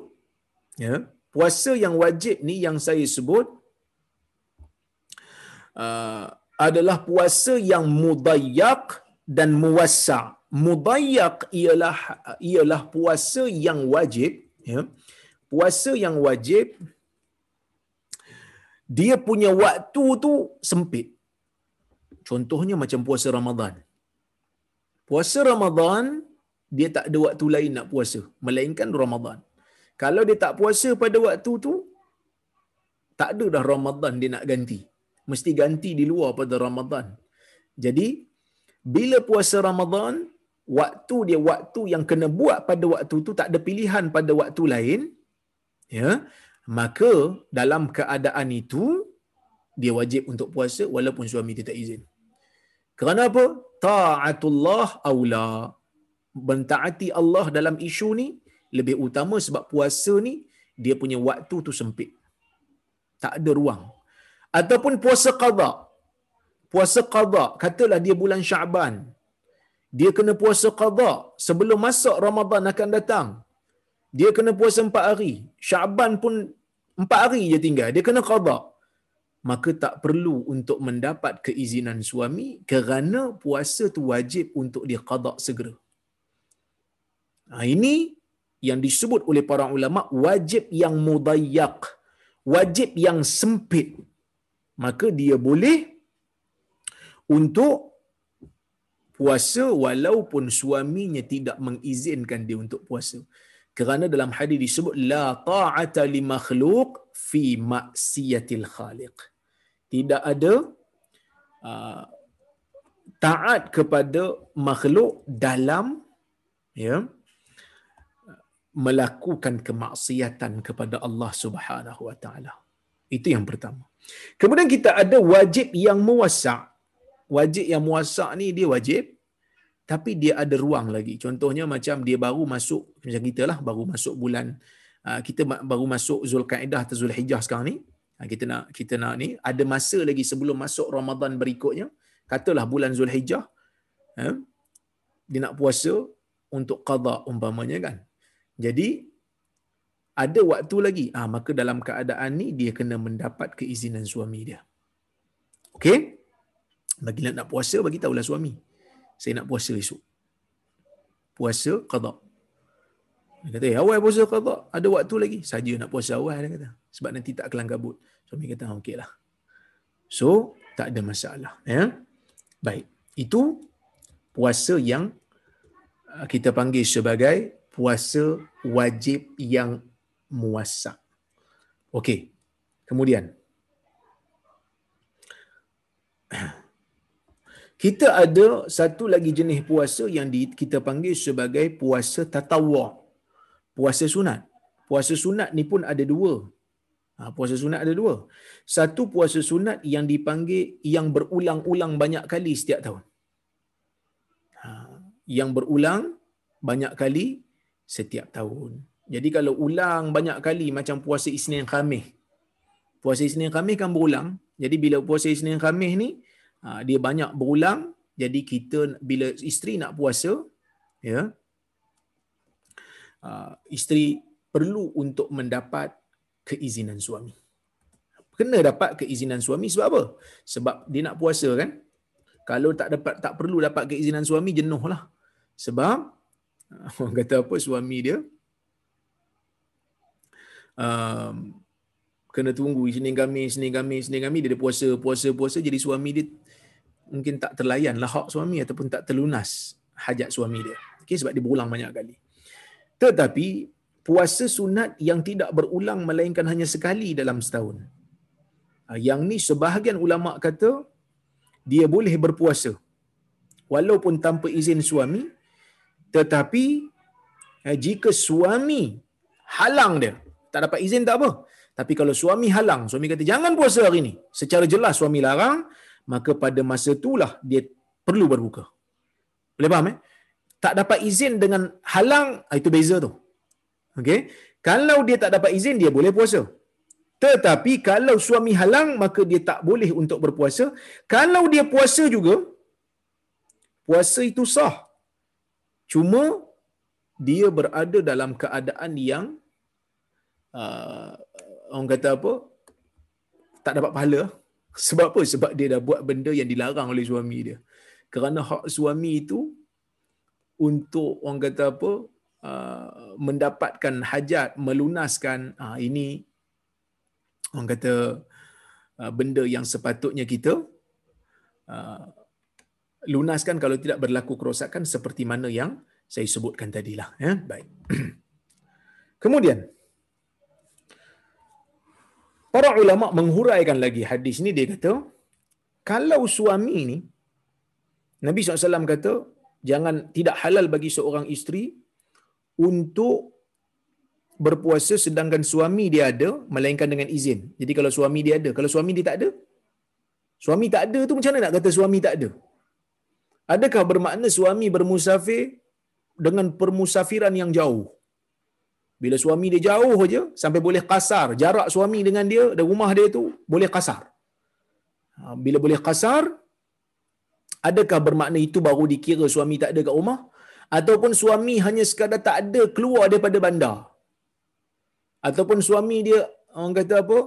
ya puasa yang wajib ni yang saya sebut uh, adalah puasa yang mudayyak dan muwassa. Mudayyak ialah ialah puasa yang wajib ya. Puasa yang wajib dia punya waktu tu sempit. Contohnya macam puasa Ramadan. Puasa Ramadan dia tak ada waktu lain nak puasa melainkan Ramadan. Kalau dia tak puasa pada waktu tu, tak ada dah Ramadan dia nak ganti. Mesti ganti di luar pada Ramadan. Jadi, bila puasa Ramadan, waktu dia waktu yang kena buat pada waktu tu tak ada pilihan pada waktu lain, ya, maka dalam keadaan itu, dia wajib untuk puasa walaupun suami dia tak izin. Kerana apa? Ta'atullah awla. Bentaati Allah dalam isu ni lebih utama sebab puasa ni dia punya waktu tu sempit. Tak ada ruang. Ataupun puasa qada. Puasa qada, katalah dia bulan Syaban. Dia kena puasa qada sebelum masuk Ramadan akan datang. Dia kena puasa empat hari. Syaban pun empat hari je tinggal. Dia kena qada. Maka tak perlu untuk mendapat keizinan suami kerana puasa tu wajib untuk dia qada segera. Nah, ini yang disebut oleh para ulama wajib yang mudayyak wajib yang sempit maka dia boleh untuk puasa walaupun suaminya tidak mengizinkan dia untuk puasa kerana dalam hadis disebut la ta'ata li makhluq fi maksiatil khaliq tidak ada uh, taat kepada makhluk dalam ya melakukan kemaksiatan kepada Allah Subhanahu wa taala. Itu yang pertama. Kemudian kita ada wajib yang muwassa'. Wajib yang muwassa' ni dia wajib tapi dia ada ruang lagi. Contohnya macam dia baru masuk macam kita lah baru masuk bulan ah, kita baru masuk Zulkaidah atau Zulhijjah sekarang ni. Ah, kita nak kita nak ni ada masa lagi sebelum masuk Ramadan berikutnya. Katalah bulan Zulhijjah. Eh, dia nak puasa untuk qada umpamanya kan. Jadi ada waktu lagi, ah maka dalam keadaan ni dia kena mendapat keizinan suami dia. Okey? Bagi nak puasa bagi tahulah suami. Saya nak puasa esok. Puasa qada. Dia kata, eh, awal puasa qada, ada waktu lagi. Saja nak puasa awal dia kata. Sebab nanti tak kelang kabut. Suami kata, ah, okeylah. So, tak ada masalah. Ya? Baik. Itu puasa yang uh, kita panggil sebagai puasa wajib yang muasak. Okey. Kemudian kita ada satu lagi jenis puasa yang kita panggil sebagai puasa tatawwu. Puasa sunat. Puasa sunat ni pun ada dua. Ha, puasa sunat ada dua. Satu puasa sunat yang dipanggil yang berulang-ulang banyak kali setiap tahun. Ha, yang berulang banyak kali setiap tahun. Jadi kalau ulang banyak kali macam puasa Isnin Khamis. Puasa Isnin Khamis kan berulang. Jadi bila puasa Isnin Khamis ni ha, dia banyak berulang. Jadi kita bila isteri nak puasa ya ha, isteri perlu untuk mendapat keizinan suami. Kena dapat keizinan suami sebab apa? Sebab dia nak puasa kan? Kalau tak dapat tak perlu dapat keizinan suami jenuhlah. Sebab orang kata apa suami dia um, kena tunggu Isnin kami, Isnin kami, Isnin kami dia ada puasa, puasa, puasa jadi suami dia mungkin tak terlayan lah hak suami ataupun tak terlunas hajat suami dia. Okay, sebab dia berulang banyak kali. Tetapi puasa sunat yang tidak berulang melainkan hanya sekali dalam setahun. Ah, yang ni sebahagian ulama kata dia boleh berpuasa walaupun tanpa izin suami tetapi eh, jika suami halang dia tak dapat izin tak apa. Tapi kalau suami halang, suami kata jangan puasa hari ini. Secara jelas suami larang, maka pada masa itulah dia perlu berbuka. Boleh faham eh? Tak dapat izin dengan halang, ah, itu beza tu. Okey. Kalau dia tak dapat izin, dia boleh puasa. Tetapi kalau suami halang, maka dia tak boleh untuk berpuasa. Kalau dia puasa juga, puasa itu sah. Cuma dia berada dalam keadaan yang uh, orang kata apa? Tak dapat pahala. Sebab apa? Sebab dia dah buat benda yang dilarang oleh suami dia. Kerana hak suami itu untuk orang kata apa uh, mendapatkan hajat melunaskan uh, ini orang kata uh, benda yang sepatutnya kita uh, lunaskan kalau tidak berlaku kerosakan seperti mana yang saya sebutkan tadilah ya. Baik. Kemudian Para ulama menghuraikan lagi hadis ni dia kata kalau suami ni Nabi SAW kata jangan tidak halal bagi seorang isteri untuk berpuasa sedangkan suami dia ada melainkan dengan izin. Jadi kalau suami dia ada, kalau suami dia tak ada, suami tak ada tu macam mana nak kata suami tak ada? Adakah bermakna suami bermusafir dengan permusafiran yang jauh? Bila suami dia jauh aja sampai boleh kasar, jarak suami dengan dia dan rumah dia tu boleh kasar. Ha, bila boleh kasar, adakah bermakna itu baru dikira suami tak ada kat rumah? Ataupun suami hanya sekadar tak ada keluar daripada bandar? Ataupun suami dia, orang kata apa,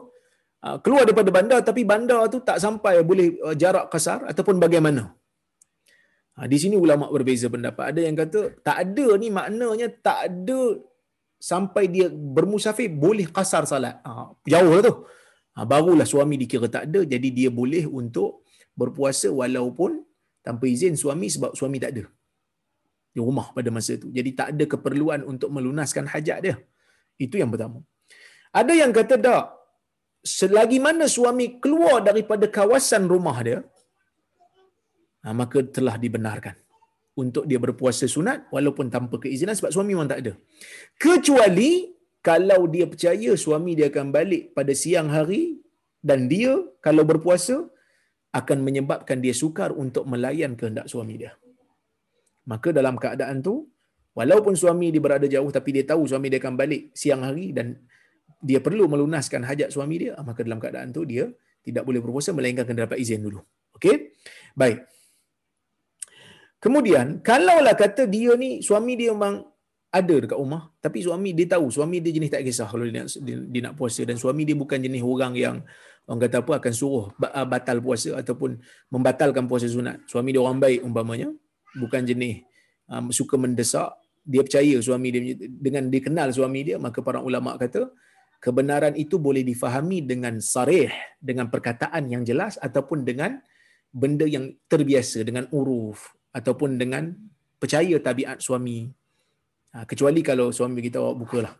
ha, keluar daripada bandar tapi bandar tu tak sampai boleh uh, jarak kasar ataupun bagaimana? Ha, di sini ulama berbeza pendapat. Ada yang kata tak ada ni maknanya tak ada sampai dia bermusafir boleh kasar salat. Ha, jauh lah tu. Ha, barulah suami dikira tak ada jadi dia boleh untuk berpuasa walaupun tanpa izin suami sebab suami tak ada di rumah pada masa itu. Jadi tak ada keperluan untuk melunaskan hajat dia. Itu yang pertama. Ada yang kata tak. Selagi mana suami keluar daripada kawasan rumah dia, ha, maka telah dibenarkan untuk dia berpuasa sunat walaupun tanpa keizinan sebab suami memang tak ada. Kecuali kalau dia percaya suami dia akan balik pada siang hari dan dia kalau berpuasa akan menyebabkan dia sukar untuk melayan kehendak suami dia. Maka dalam keadaan tu walaupun suami dia berada jauh tapi dia tahu suami dia akan balik siang hari dan dia perlu melunaskan hajat suami dia maka dalam keadaan tu dia tidak boleh berpuasa melainkan kena dapat izin dulu. Okey? Baik. Kemudian, kalaulah kata dia ni, suami dia memang ada dekat rumah tapi suami dia tahu suami dia jenis tak kisah kalau dia nak dia, nak puasa. Dan suami dia bukan jenis orang yang orang kata apa akan suruh ah, batal puasa ataupun membatalkan puasa sunat. Suami dia orang baik umpamanya. Bukan jenis um, suka mendesak. Dia percaya suami dia dengan dia kenal suami dia maka para ulama kata kebenaran itu boleh difahami dengan sarih dengan perkataan yang jelas ataupun dengan benda yang terbiasa dengan uruf ataupun dengan percaya tabiat suami Ha, kecuali kalau suami kita awak bukalah.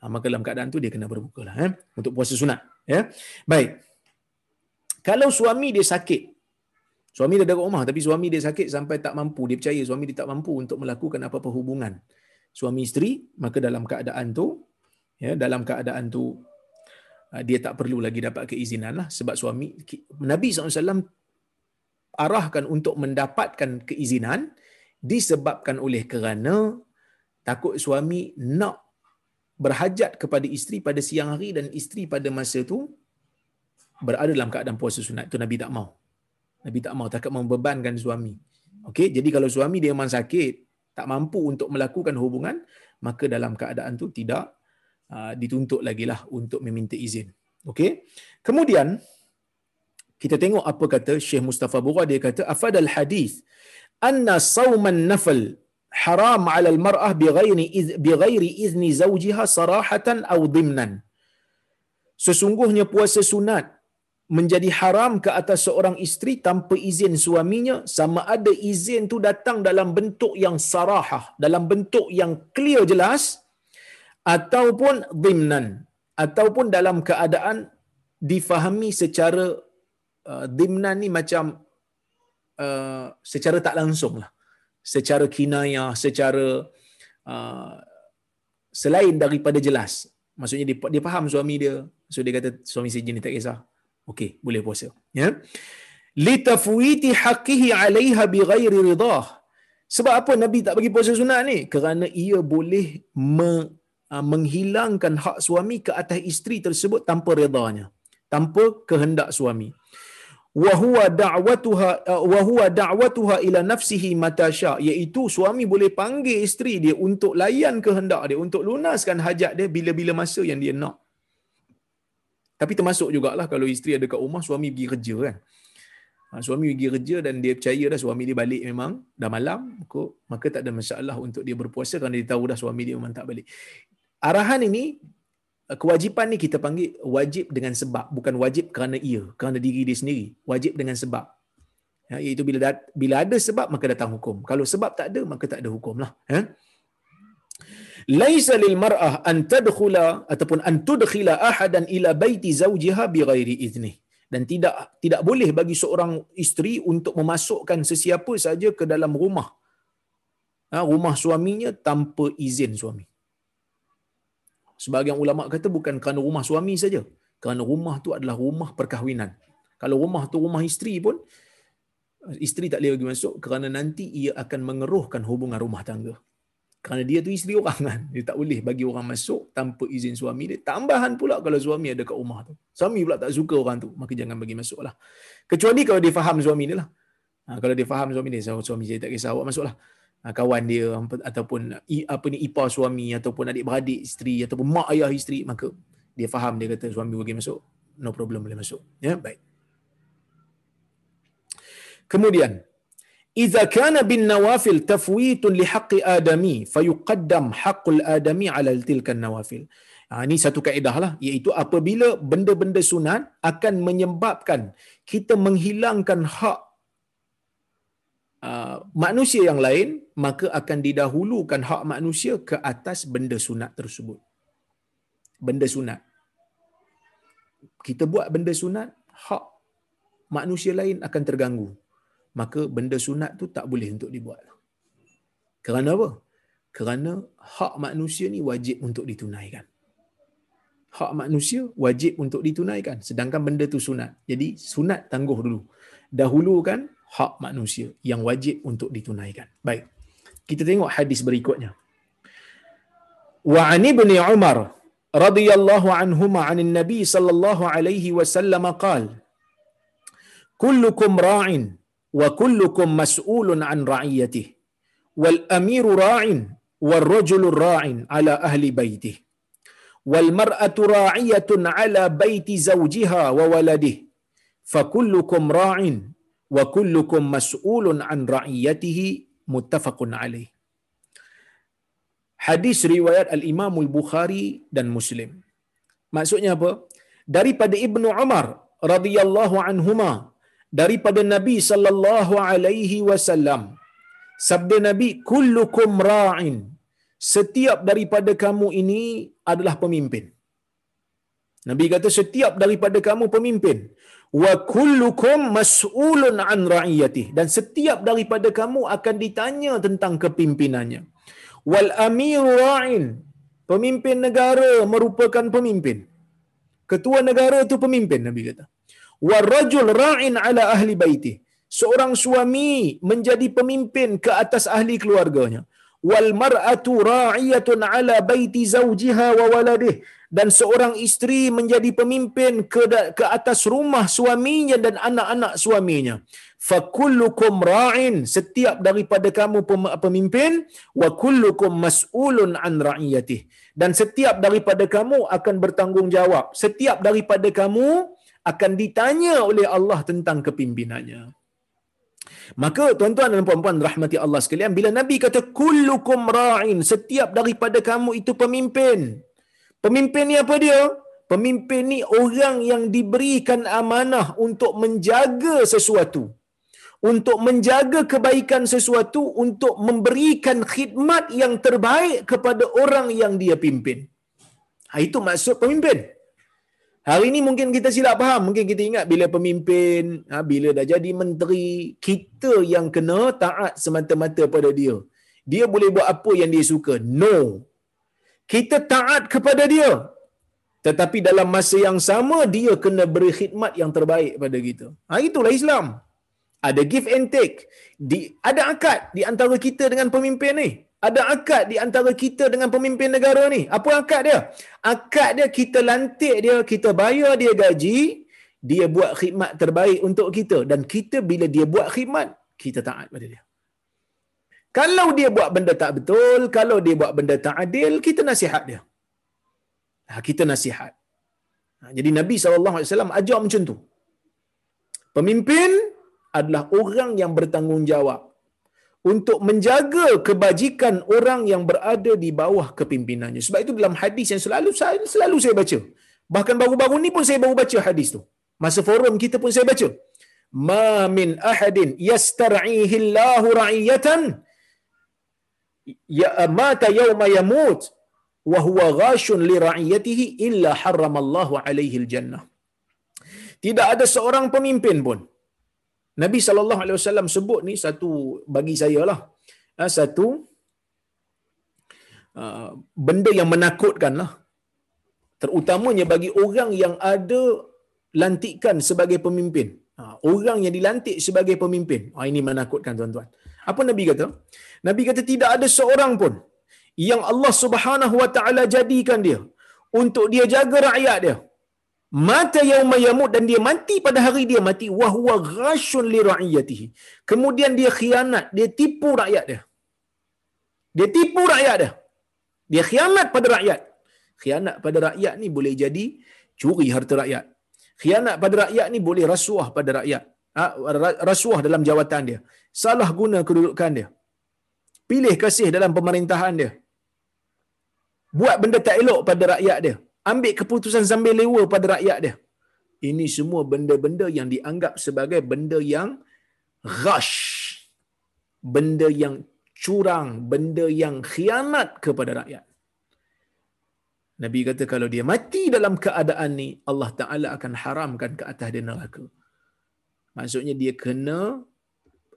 Ha, maka dalam keadaan tu dia kena berbukalah eh, untuk puasa sunat. Ya. Baik. Kalau suami dia sakit, suami dia dekat rumah tapi suami dia sakit sampai tak mampu, dia percaya suami dia tak mampu untuk melakukan apa-apa hubungan suami isteri, maka dalam keadaan tu, ya, dalam keadaan tu ha, dia tak perlu lagi dapat keizinan lah sebab suami Nabi SAW arahkan untuk mendapatkan keizinan disebabkan oleh kerana takut suami nak berhajat kepada isteri pada siang hari dan isteri pada masa tu berada dalam keadaan puasa sunat tu Nabi tak mau. Nabi tak mau takut membebankan suami. Okey, jadi kalau suami dia memang sakit, tak mampu untuk melakukan hubungan, maka dalam keadaan tu tidak uh, dituntut lagi lah untuk meminta izin. Okey. Kemudian kita tengok apa kata Syekh Mustafa Bura dia kata afadal hadis anna sauman nafal haram 'ala al-mar'ah bighairi bighairi izni zawjiha sarahatan aw dhimnan. Sesungguhnya puasa sunat menjadi haram ke atas seorang isteri tanpa izin suaminya sama ada izin tu datang dalam bentuk yang sarahah dalam bentuk yang clear jelas ataupun dhimnan ataupun dalam keadaan difahami secara uh, dhimnan ni macam uh, secara tak langsung lah secara kinayah, secara uh, selain daripada jelas. Maksudnya dia, dia faham suami dia. So dia kata suami saya jenis tak kisah. Okey, boleh puasa. Ya. Litafwiti haqqihi 'alaiha bighairi ridah. Sebab apa Nabi tak bagi puasa sunat ni? Kerana ia boleh me, uh, menghilangkan hak suami ke atas isteri tersebut tanpa redanya. Tanpa kehendak suami wa huwa da'watuha uh, wa huwa da'watuha ila nafsihi matasha iaitu suami boleh panggil isteri dia untuk layan kehendak dia untuk lunaskan hajat dia bila-bila masa yang dia nak. Tapi termasuk jugalah kalau isteri ada kat rumah suami pergi kerja kan. Ha, suami pergi kerja dan dia percaya dah suami dia balik memang dah malam maka tak ada masalah untuk dia berpuasa kerana dia tahu dah suami dia memang tak balik. Arahan ini kewajipan ni kita panggil wajib dengan sebab bukan wajib kerana ia kerana diri dia sendiri. Wajib dengan sebab. Ya, iaitu bila dat, bila ada sebab maka datang hukum. Kalau sebab tak ada maka tak ada hukum lah ya. laisa lil mar'ah an tadkhula ataupun an tudkhila ahadan ila baiti zawjiha bighairi izni dan tidak tidak boleh bagi seorang isteri untuk memasukkan sesiapa saja ke dalam rumah. Ha, rumah suaminya tanpa izin suami sebagian ulama kata bukan kerana rumah suami saja. Kerana rumah tu adalah rumah perkahwinan. Kalau rumah tu rumah isteri pun isteri tak boleh bagi masuk kerana nanti ia akan mengeruhkan hubungan rumah tangga. Kerana dia tu isteri orang kan. Dia tak boleh bagi orang masuk tanpa izin suami dia. Tambahan pula kalau suami ada kat rumah tu. Suami pula tak suka orang tu maka jangan bagi masuk lah. Kecuali kalau dia faham suami dia lah. Ha, kalau dia faham suami dia suami saya tak kisah awak masuk lah Ah, kawan dia ataupun apa ni ipar suami ataupun adik beradik isteri ataupun mak ayah isteri maka dia faham dia kata suami bagi masuk no problem boleh masuk. Ya baik. Kemudian idza kana bin nawafil tafwitun li haqqi adami fayuqaddam haqqul adami ala tilka nawafil. Ha, ini satu kaedah lah, iaitu apabila benda-benda sunat akan menyebabkan kita menghilangkan hak Uh, manusia yang lain maka akan didahulukan hak manusia ke atas benda sunat tersebut. Benda sunat. Kita buat benda sunat hak manusia lain akan terganggu. Maka benda sunat tu tak boleh untuk dibuat. Kerana apa? Kerana hak manusia ni wajib untuk ditunaikan. Hak manusia wajib untuk ditunaikan sedangkan benda tu sunat. Jadi sunat tangguh dulu. Dahulukan hak manusia yang wajib untuk ditunaikan. Baik. Kita tengok hadis berikutnya. Wa an ibn Umar radhiyallahu anhuma 'an nabi sallallahu alaihi wasallam qaal Kullukum ra'in wa kullukum mas'ulun 'an ra'iyatihi wal amiru ra'in والرجل راع على أهل بيته والمرأة راعية على بيت زوجها وولده فكلكم راع وكلكم مسؤول عن رعيته muttafaqun alaih. Hadis riwayat Al-Imam Al-Bukhari dan Muslim. Maksudnya apa? Daripada Ibnu Umar radhiyallahu anhuma daripada Nabi sallallahu alaihi wasallam sabda Nabi kullukum ra'in setiap daripada kamu ini adalah pemimpin Nabi kata setiap daripada kamu pemimpin wa kullukum mas'ulun an ra'iyati dan setiap daripada kamu akan ditanya tentang kepimpinannya. Wal amir ra'in. Pemimpin negara merupakan pemimpin. Ketua negara itu pemimpin Nabi kata. Warajul ra'in ala ahli baiti seorang suami menjadi pemimpin ke atas ahli keluarganya. Wal mar'atu ra'iyatun ala baiti zawjiha wa waladih dan seorang isteri menjadi pemimpin ke ke atas rumah suaminya dan anak-anak suaminya fakullukum ra'in setiap daripada kamu pemimpin wa kullukum mas'ulun an ra'iyatih dan setiap daripada kamu akan bertanggungjawab setiap daripada kamu akan ditanya oleh Allah tentang kepimpinannya. Maka tuan-tuan dan puan-puan rahmati Allah sekalian, bila Nabi kata kullukum ra'in, setiap daripada kamu itu pemimpin. Pemimpin ni apa dia? Pemimpin ni orang yang diberikan amanah untuk menjaga sesuatu. Untuk menjaga kebaikan sesuatu, untuk memberikan khidmat yang terbaik kepada orang yang dia pimpin. Ha, itu maksud pemimpin. Hari ini mungkin kita silap faham. Mungkin kita ingat bila pemimpin, ha, bila dah jadi menteri, kita yang kena taat semata-mata pada dia. Dia boleh buat apa yang dia suka. No. Kita taat kepada dia. Tetapi dalam masa yang sama, dia kena beri khidmat yang terbaik pada kita. Ha, itulah Islam. Ada give and take. Di, ada akad di antara kita dengan pemimpin ni ada akad di antara kita dengan pemimpin negara ni. Apa akad dia? Akad dia kita lantik dia, kita bayar dia gaji, dia buat khidmat terbaik untuk kita dan kita bila dia buat khidmat, kita taat pada dia. Kalau dia buat benda tak betul, kalau dia buat benda tak adil, kita nasihat dia. Ha, kita nasihat. Ha, jadi Nabi SAW ajar macam tu. Pemimpin adalah orang yang bertanggungjawab untuk menjaga kebajikan orang yang berada di bawah kepimpinannya. Sebab itu dalam hadis yang selalu selalu saya baca. Bahkan baru-baru ni pun saya baru baca hadis tu. Masa forum kita pun saya baca. Ma min ahadin yastar'ihi Allah ra'iyatan ya mata yawma yamut wa huwa ghashun li ra'iyatihi illa harramallahu alaihi al-jannah. Tidak ada seorang pemimpin pun. Nabi sallallahu alaihi wasallam sebut ni satu bagi saya lah. Ha, satu uh, benda yang menakutkan lah. Terutamanya bagi orang yang ada lantikan sebagai pemimpin. Ha, orang yang dilantik sebagai pemimpin. Ha, ini menakutkan tuan-tuan apa Nabi kata? Nabi kata tidak ada seorang pun yang Allah Subhanahu wa taala jadikan dia untuk dia jaga rakyat dia. Mata yauma yamut dan dia mati pada hari dia mati wa huwa ghashun li ra'iyatihi. Kemudian dia khianat dia tipu rakyat dia. Dia tipu rakyat dia. Dia khianat pada rakyat. Khianat pada rakyat ni boleh jadi curi harta rakyat. Khianat pada rakyat ni boleh rasuah pada rakyat. Ha, rasuah dalam jawatan dia salah guna kedudukan dia pilih kasih dalam pemerintahan dia buat benda tak elok pada rakyat dia ambil keputusan sambil lewa pada rakyat dia. Ini semua benda-benda yang dianggap sebagai benda yang rush. Benda yang curang, benda yang khianat kepada rakyat. Nabi kata kalau dia mati dalam keadaan ni, Allah Ta'ala akan haramkan ke atas dia neraka. Maksudnya dia kena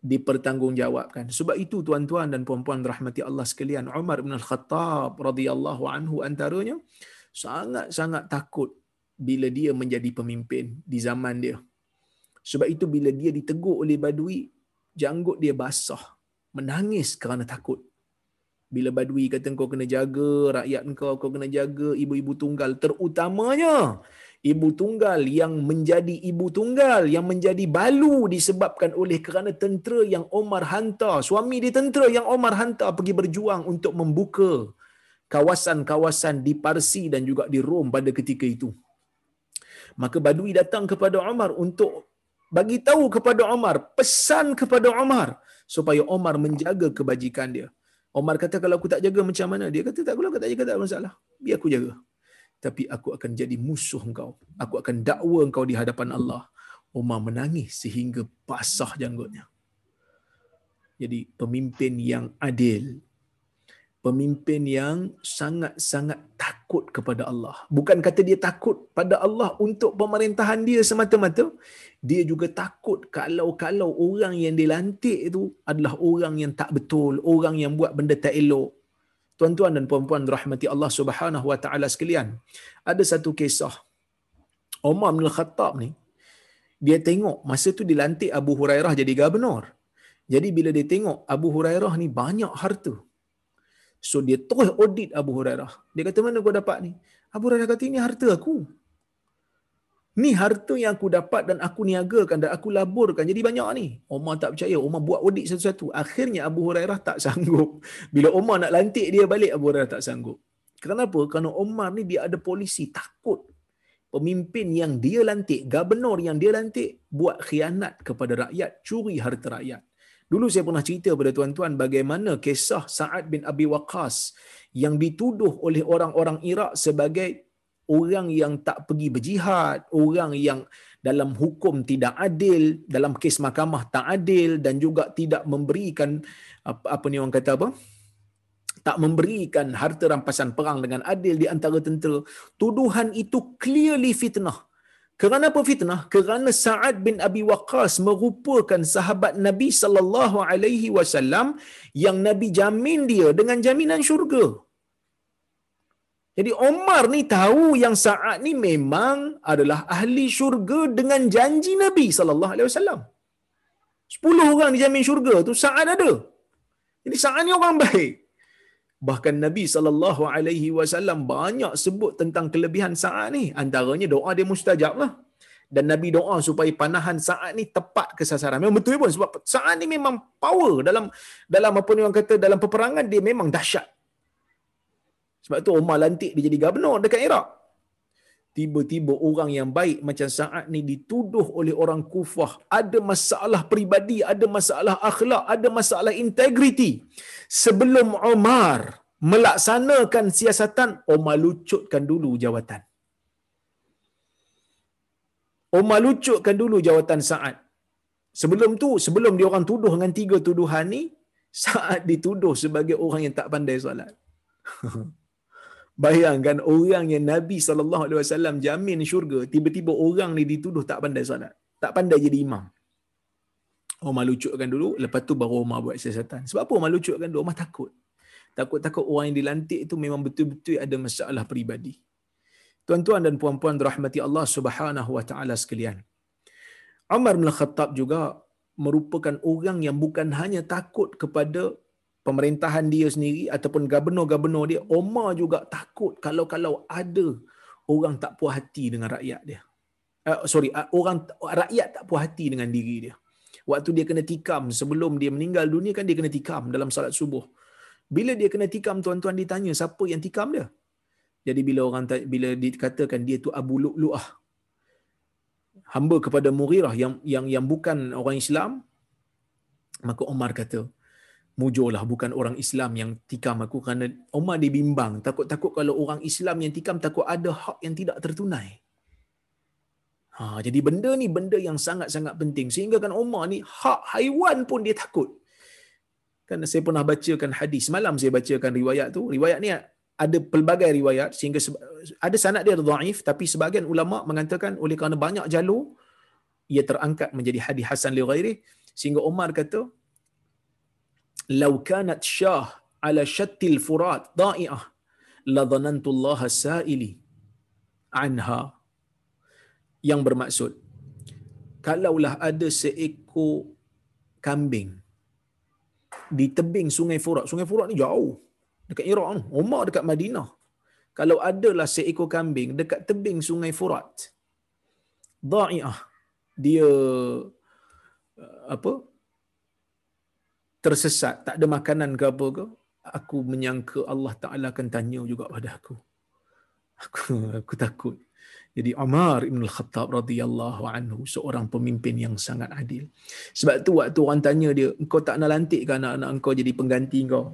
dipertanggungjawabkan. Sebab itu tuan-tuan dan puan-puan rahmati Allah sekalian, Umar bin Al-Khattab radhiyallahu anhu antaranya, sangat-sangat takut bila dia menjadi pemimpin di zaman dia. Sebab itu bila dia ditegur oleh badui, janggut dia basah, menangis kerana takut. Bila badui kata kau kena jaga rakyat kau, kau kena jaga ibu-ibu tunggal. Terutamanya ibu tunggal yang menjadi ibu tunggal yang menjadi balu disebabkan oleh kerana tentera yang Omar hantar. Suami dia tentera yang Omar hantar pergi berjuang untuk membuka kawasan-kawasan di Parsi dan juga di Rom pada ketika itu. Maka Badui datang kepada Omar untuk bagi tahu kepada Omar pesan kepada Omar supaya Omar menjaga kebajikan dia. Omar kata kalau aku tak jaga macam mana? Dia kata tak kalau aku tak jaga tak ada masalah. Biar aku jaga tapi aku akan jadi musuh engkau. Aku akan dakwa engkau di hadapan Allah. Umar menangis sehingga basah janggutnya. Jadi pemimpin yang adil, pemimpin yang sangat-sangat takut kepada Allah. Bukan kata dia takut pada Allah untuk pemerintahan dia semata-mata, dia juga takut kalau-kalau orang yang dilantik itu adalah orang yang tak betul, orang yang buat benda tak elok, tuan-tuan dan puan-puan rahmati Allah Subhanahu wa taala sekalian. Ada satu kisah. Umar bin Khattab ni dia tengok masa tu dilantik Abu Hurairah jadi gubernur. Jadi bila dia tengok Abu Hurairah ni banyak harta. So dia terus audit Abu Hurairah. Dia kata mana kau dapat ni? Abu Hurairah kata ini harta aku. Ni harta yang aku dapat dan aku niagakan dan aku laburkan. Jadi banyak ni. Omar tak percaya. Omar buat audit satu-satu. Akhirnya Abu Hurairah tak sanggup. Bila Omar nak lantik dia balik, Abu Hurairah tak sanggup. Kenapa? Kerana Omar ni dia ada polisi takut. Pemimpin yang dia lantik, gubernur yang dia lantik, buat khianat kepada rakyat, curi harta rakyat. Dulu saya pernah cerita pada tuan-tuan bagaimana kisah Sa'ad bin Abi Waqqas yang dituduh oleh orang-orang Iraq sebagai orang yang tak pergi berjihad, orang yang dalam hukum tidak adil, dalam kes mahkamah tak adil dan juga tidak memberikan apa, apa ni orang kata apa? tak memberikan harta rampasan perang dengan adil di antara tentera. Tuduhan itu clearly fitnah. Kerana apa fitnah? Kerana Sa'ad bin Abi Waqqas merupakan sahabat Nabi sallallahu alaihi wasallam yang Nabi jamin dia dengan jaminan syurga. Jadi Omar ni tahu yang Sa'ad ni memang adalah ahli syurga dengan janji Nabi sallallahu alaihi wasallam. 10 orang dijamin syurga tu Sa'ad ada. Jadi Sa'ad ni orang baik. Bahkan Nabi sallallahu alaihi wasallam banyak sebut tentang kelebihan Sa'ad ni. Antaranya doa dia mustajab lah. Dan Nabi doa supaya panahan Sa'ad ni tepat ke sasaran. Memang betul pun sebab Sa'ad ni memang power dalam dalam apa ni orang kata dalam peperangan dia memang dahsyat. Sebab tu Umar lantik dia jadi gubernur dekat Iraq. Tiba-tiba orang yang baik macam saat ni dituduh oleh orang kufah. Ada masalah peribadi, ada masalah akhlak, ada masalah integriti. Sebelum Umar melaksanakan siasatan, Umar lucutkan dulu jawatan. Umar lucutkan dulu jawatan saat. Sebelum tu, sebelum dia orang tuduh dengan tiga tuduhan ni, saat dituduh sebagai orang yang tak pandai solat. Bayangkan orang yang Nabi SAW jamin syurga, tiba-tiba orang ni dituduh tak pandai solat. Tak pandai jadi imam. Umar lucukkan dulu, lepas tu baru Umar buat siasatan. Sebab apa Umar lucukkan dulu? Umar takut. Takut-takut orang yang dilantik itu memang betul-betul ada masalah peribadi. Tuan-tuan dan puan-puan rahmati Allah Subhanahu wa taala sekalian. Umar bin Khattab juga merupakan orang yang bukan hanya takut kepada pemerintahan dia sendiri ataupun gubernur-gubernur dia, Omar juga takut kalau-kalau ada orang tak puas hati dengan rakyat dia. Uh, sorry, uh, orang rakyat tak puas hati dengan diri dia. Waktu dia kena tikam sebelum dia meninggal dunia kan dia kena tikam dalam salat subuh. Bila dia kena tikam tuan-tuan ditanya siapa yang tikam dia? Jadi bila orang bila dikatakan dia tu Abu Lu'lu'ah hamba kepada Mughirah yang yang yang bukan orang Islam maka Omar kata mujurlah bukan orang Islam yang tikam aku kerana Umar dibimbang takut-takut kalau orang Islam yang tikam takut ada hak yang tidak tertunai. Ha, jadi benda ni benda yang sangat-sangat penting sehingga kan Umar ni hak haiwan pun dia takut. Kan saya pernah bacakan hadis malam saya bacakan riwayat tu. Riwayat ni ada pelbagai riwayat sehingga ada sanad dia dhaif tapi sebahagian ulama mengatakan oleh kerana banyak jalur ia terangkat menjadi hadis hasan li ghairi sehingga Umar kata kanat syah ala shattil furat da'i'ah la dhanantu Allah sa'ili anha yang bermaksud kalaulah ada seekor kambing di tebing sungai Furat sungai Furat ni jauh dekat Iraq tu Umar dekat Madinah kalau adalah seekor kambing dekat tebing sungai Furat. Dha'i'ah. Dia apa? Tersesat, tak ada makanan ke apa ke? Aku menyangka Allah Taala akan tanya juga pada aku. Aku aku takut. Jadi Umar Ibn Al-Khattab radhiyallahu anhu seorang pemimpin yang sangat adil. Sebab tu waktu orang tanya dia, engkau tak nak lantik ke anak-anak engkau jadi pengganti kau?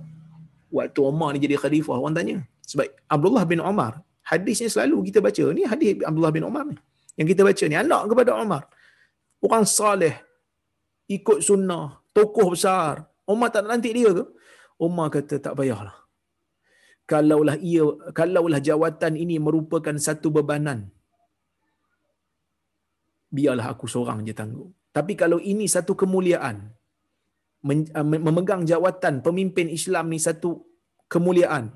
Waktu Umar ni jadi khalifah, orang tanya. Sebab Abdullah bin Umar, hadisnya selalu kita baca. Ni hadis Abdullah bin Umar ni. Yang kita baca ni, anak kepada Umar. Orang saleh, ikut sunnah, tokoh besar. Umar tak nak lantik dia ke? Umar kata tak payahlah. Kalaulah ia kalaulah jawatan ini merupakan satu bebanan biarlah aku seorang je tanggung. Tapi kalau ini satu kemuliaan, uh, memegang jawatan pemimpin Islam ni satu kemuliaan,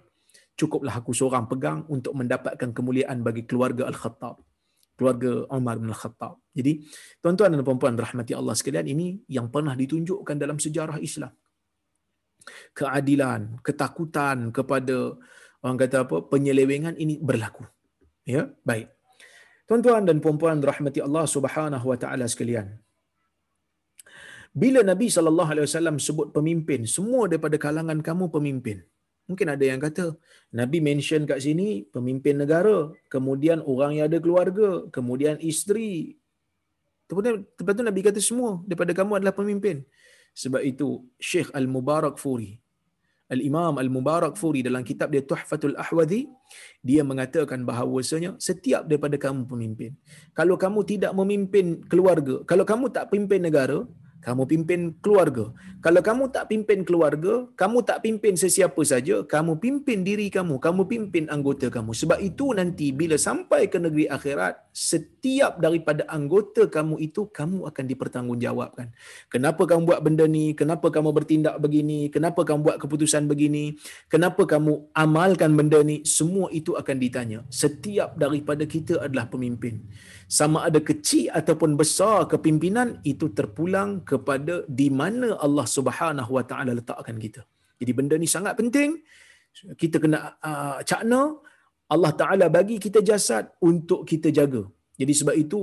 cukuplah aku seorang pegang untuk mendapatkan kemuliaan bagi keluarga Al-Khattab. Keluarga Umar bin Al-Khattab. Jadi, tuan-tuan dan puan-puan rahmati Allah sekalian, ini yang pernah ditunjukkan dalam sejarah Islam. Keadilan, ketakutan kepada orang kata apa, penyelewengan ini berlaku. Ya, baik. Tuan-tuan dan puan-puan rahmati Allah Subhanahu wa taala sekalian. Bila Nabi sallallahu alaihi wasallam sebut pemimpin, semua daripada kalangan kamu pemimpin. Mungkin ada yang kata, Nabi mention kat sini pemimpin negara, kemudian orang yang ada keluarga, kemudian isteri. Lepas tu Nabi kata semua daripada kamu adalah pemimpin. Sebab itu Syekh Al-Mubarak Furi Al-Imam Al-Mubarak Furi dalam kitab dia Tuhfatul Ahwadhi, dia mengatakan bahawasanya setiap daripada kamu pemimpin. Kalau kamu tidak memimpin keluarga, kalau kamu tak pimpin negara, kamu pimpin keluarga. Kalau kamu tak pimpin keluarga, kamu tak pimpin sesiapa saja, kamu pimpin diri kamu, kamu pimpin anggota kamu. Sebab itu nanti bila sampai ke negeri akhirat, setiap daripada anggota kamu itu kamu akan dipertanggungjawabkan. Kenapa kamu buat benda ni? Kenapa kamu bertindak begini? Kenapa kamu buat keputusan begini? Kenapa kamu amalkan benda ni? Semua itu akan ditanya. Setiap daripada kita adalah pemimpin sama ada kecil ataupun besar kepimpinan itu terpulang kepada di mana Allah Subhanahu Wa Taala letakkan kita. Jadi benda ni sangat penting. Kita kena uh, cakna Allah Taala bagi kita jasad untuk kita jaga. Jadi sebab itu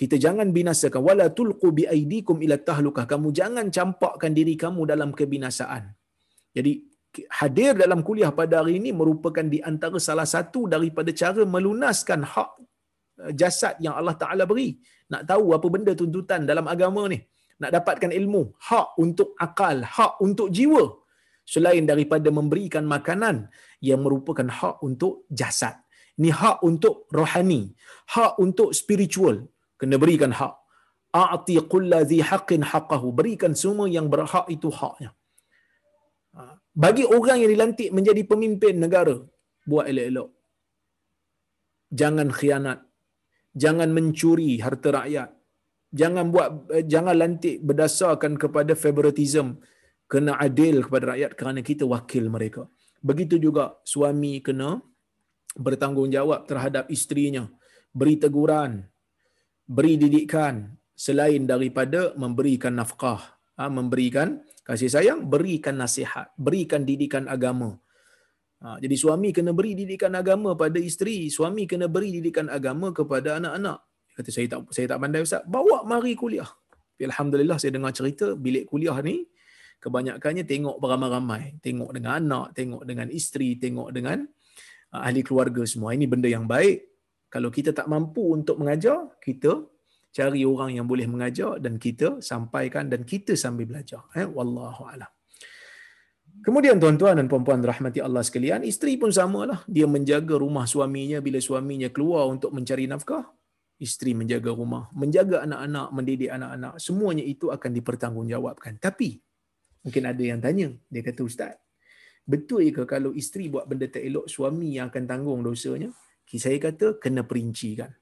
kita jangan binasakan wala tulqu bi aidikum ila tahlukah kamu jangan campakkan diri kamu dalam kebinasaan. Jadi hadir dalam kuliah pada hari ini merupakan di antara salah satu daripada cara melunaskan hak jasad yang Allah Ta'ala beri. Nak tahu apa benda tuntutan dalam agama ni. Nak dapatkan ilmu. Hak untuk akal. Hak untuk jiwa. Selain daripada memberikan makanan yang merupakan hak untuk jasad. Ni hak untuk rohani. Hak untuk spiritual. Kena berikan hak. A'ti qulla zi haqqin haqqahu. Berikan semua yang berhak itu haknya. Ha. Bagi orang yang dilantik menjadi pemimpin negara, buat elok-elok. Jangan khianat jangan mencuri harta rakyat. Jangan buat eh, jangan lantik berdasarkan kepada favoritism kena adil kepada rakyat kerana kita wakil mereka. Begitu juga suami kena bertanggungjawab terhadap isterinya beri teguran beri didikan selain daripada memberikan nafkah ha, memberikan kasih sayang berikan nasihat berikan didikan agama Ha, jadi suami kena beri didikan agama pada isteri, suami kena beri didikan agama kepada anak-anak. Kata saya tak saya tak pandai ustaz, bawa mari kuliah. Alhamdulillah saya dengar cerita bilik kuliah ni kebanyakannya tengok beramai-ramai, tengok dengan anak, tengok dengan isteri, tengok dengan uh, ahli keluarga semua. Ini benda yang baik. Kalau kita tak mampu untuk mengajar, kita cari orang yang boleh mengajar dan kita sampaikan dan kita sambil belajar. Eh, wallahu a'lam. Kemudian tuan-tuan dan puan-puan rahmati Allah sekalian, isteri pun samalah. Dia menjaga rumah suaminya bila suaminya keluar untuk mencari nafkah. Isteri menjaga rumah, menjaga anak-anak, mendidik anak-anak. Semuanya itu akan dipertanggungjawabkan. Tapi, mungkin ada yang tanya. Dia kata, Ustaz, betul ke kalau isteri buat benda tak elok, suami yang akan tanggung dosanya? Saya kata, kena perincikan.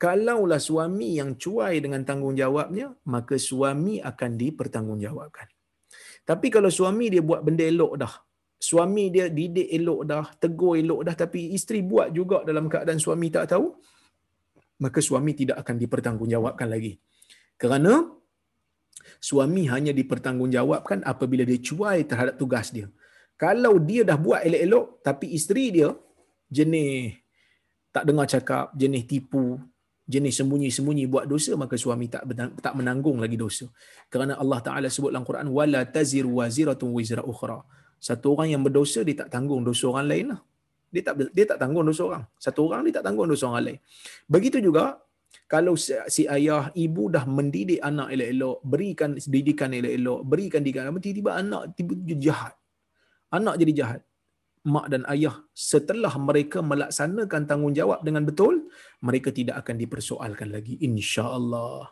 Kalaulah suami yang cuai dengan tanggungjawabnya, maka suami akan dipertanggungjawabkan. Tapi kalau suami dia buat benda elok dah, suami dia didik elok dah, tegur elok dah, tapi isteri buat juga dalam keadaan suami tak tahu, maka suami tidak akan dipertanggungjawabkan lagi. Kerana suami hanya dipertanggungjawabkan apabila dia cuai terhadap tugas dia. Kalau dia dah buat elok-elok, tapi isteri dia jenis tak dengar cakap, jenis tipu, jenis sembunyi-sembunyi buat dosa maka suami tak tak menanggung lagi dosa. Kerana Allah Taala sebut dalam Quran wala taziru waziratun wizra ukhra. Satu orang yang berdosa dia tak tanggung dosa orang lain lah. Dia tak dia tak tanggung dosa orang. Satu orang dia tak tanggung dosa orang lain. Begitu juga kalau si ayah ibu dah mendidik anak elok-elok, berikan didikan elok-elok, berikan didikan tiba-tiba anak tiba-tiba jahat. Anak jadi jahat mak dan ayah setelah mereka melaksanakan tanggungjawab dengan betul mereka tidak akan dipersoalkan lagi insya-Allah.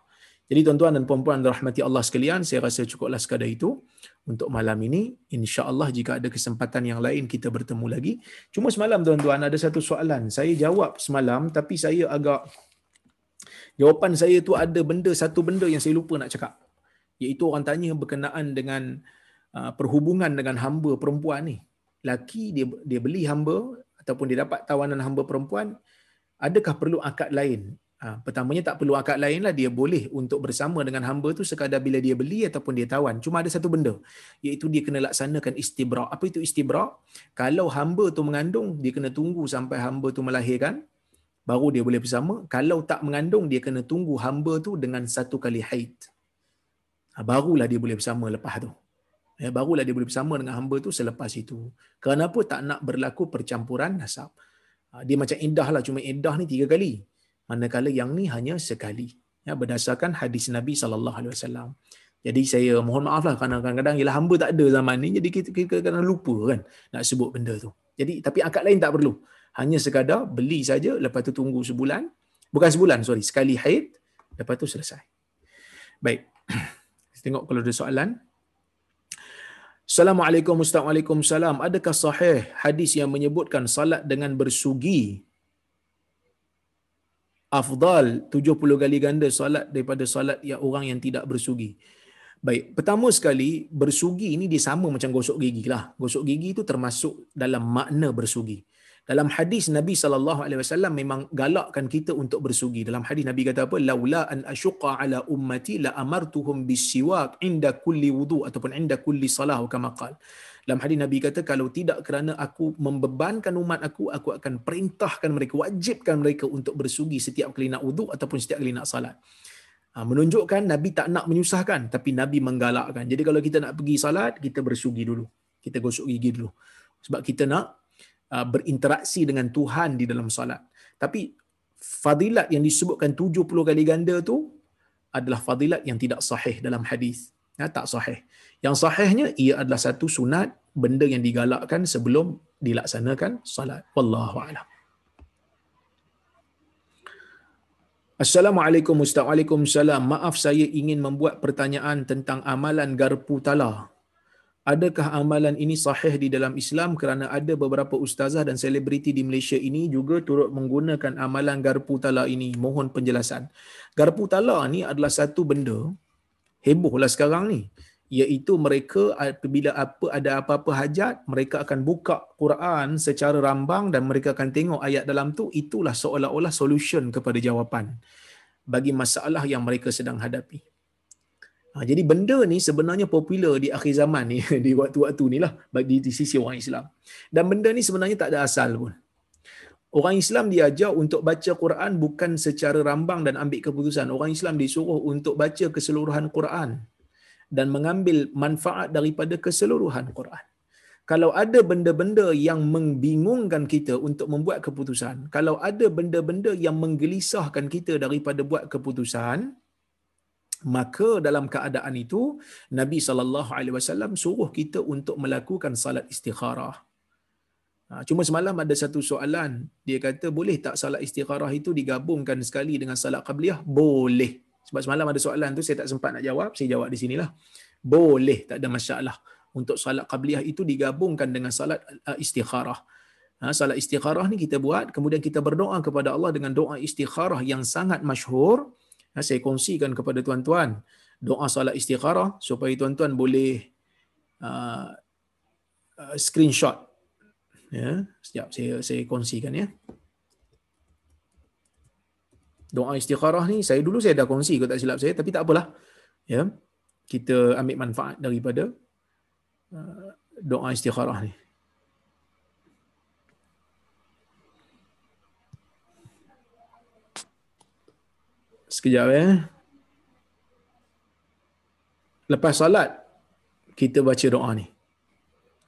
Jadi tuan-tuan dan puan-puan rahmati Allah sekalian, saya rasa cukuplah sekadar itu untuk malam ini. Insya-Allah jika ada kesempatan yang lain kita bertemu lagi. Cuma semalam tuan-tuan ada satu soalan. Saya jawab semalam tapi saya agak jawapan saya tu ada benda satu benda yang saya lupa nak cakap. Iaitu orang tanya berkenaan dengan uh, perhubungan dengan hamba perempuan ni laki dia dia beli hamba ataupun dia dapat tawanan hamba perempuan adakah perlu akad lain? Ha, pertamanya tak perlu akad lain lah dia boleh untuk bersama dengan hamba tu sekadar bila dia beli ataupun dia tawan. Cuma ada satu benda iaitu dia kena laksanakan istibra. Apa itu istibra? Kalau hamba tu mengandung dia kena tunggu sampai hamba tu melahirkan baru dia boleh bersama. Kalau tak mengandung dia kena tunggu hamba tu dengan satu kali haid. Ha, barulah dia boleh bersama lepas tu ya, barulah dia boleh bersama dengan hamba tu selepas itu. Kenapa tak nak berlaku percampuran nasab? Ha, dia macam indah lah, cuma indah ni tiga kali. Manakala yang ni hanya sekali. Ya, berdasarkan hadis Nabi SAW. Jadi saya mohon maaf lah kerana kadang-kadang ialah hamba tak ada zaman ni jadi kita, kita kadang lupa kan nak sebut benda tu. Jadi tapi akad lain tak perlu. Hanya sekadar beli saja lepas tu tunggu sebulan. Bukan sebulan sorry, sekali haid lepas tu selesai. Baik. Tengok kalau ada soalan. Assalamualaikum Assalamualaikum salam. Adakah sahih hadis yang menyebutkan salat dengan bersugi afdal 70 kali ganda salat daripada salat yang orang yang tidak bersugi. Baik, pertama sekali bersugi ini dia sama macam gosok gigi lah. Gosok gigi itu termasuk dalam makna bersugi dalam hadis Nabi sallallahu alaihi wasallam memang galakkan kita untuk bersugi. Dalam hadis Nabi kata apa? Laula an asyqa ala ummati la amartuhum bisiwak inda kulli wudu ataupun inda kulli salah kama qal. Dalam hadis Nabi kata kalau tidak kerana aku membebankan umat aku, aku akan perintahkan mereka, wajibkan mereka untuk bersugi setiap kali nak wudu ataupun setiap kali nak salat. Ha, menunjukkan Nabi tak nak menyusahkan tapi Nabi menggalakkan. Jadi kalau kita nak pergi salat, kita bersugi dulu. Kita gosok gigi dulu. Sebab kita nak berinteraksi dengan Tuhan di dalam solat. Tapi fadilat yang disebutkan 70 kali ganda tu adalah fadilat yang tidak sahih dalam hadis. Ya, tak sahih. Yang sahihnya ia adalah satu sunat benda yang digalakkan sebelum dilaksanakan solat. Wallahu a'lam. Assalamualaikum Ustaz. Waalaikumsalam. Maaf saya ingin membuat pertanyaan tentang amalan garpu tala adakah amalan ini sahih di dalam Islam kerana ada beberapa ustazah dan selebriti di Malaysia ini juga turut menggunakan amalan garpu tala ini? Mohon penjelasan. Garpu tala ni adalah satu benda hebohlah sekarang ni iaitu mereka apabila apa ada apa-apa hajat mereka akan buka Quran secara rambang dan mereka akan tengok ayat dalam tu. Itulah seolah-olah solution kepada jawapan bagi masalah yang mereka sedang hadapi Ha, jadi benda ni sebenarnya popular di akhir zaman ni, di waktu-waktu ni lah di, di sisi orang Islam. Dan benda ni sebenarnya tak ada asal pun. Orang Islam diajar untuk baca Quran bukan secara rambang dan ambil keputusan. Orang Islam disuruh untuk baca keseluruhan Quran dan mengambil manfaat daripada keseluruhan Quran. Kalau ada benda-benda yang membingungkan kita untuk membuat keputusan, kalau ada benda-benda yang menggelisahkan kita daripada buat keputusan, maka dalam keadaan itu Nabi sallallahu alaihi wasallam suruh kita untuk melakukan salat istikharah. Ha, cuma semalam ada satu soalan, dia kata boleh tak salat istikharah itu digabungkan sekali dengan salat qabliyah? Boleh. Sebab semalam ada soalan tu saya tak sempat nak jawab, saya jawab di sinilah. Boleh, tak ada masalah. Untuk salat qabliyah itu digabungkan dengan salat uh, istikharah. Ha, salat istikharah ni kita buat, kemudian kita berdoa kepada Allah dengan doa istikharah yang sangat masyhur saya kongsikan kepada tuan-tuan doa salat istikharah supaya tuan-tuan boleh uh, uh, screenshot. Ya setiap saya saya kongsikan ya. Doa istikharah ni saya dulu saya dah kongsi kalau tak silap saya tapi tak apalah. Ya kita ambil manfaat daripada uh, doa istikharah ni Sekejap eh. Lepas solat, kita baca doa ni.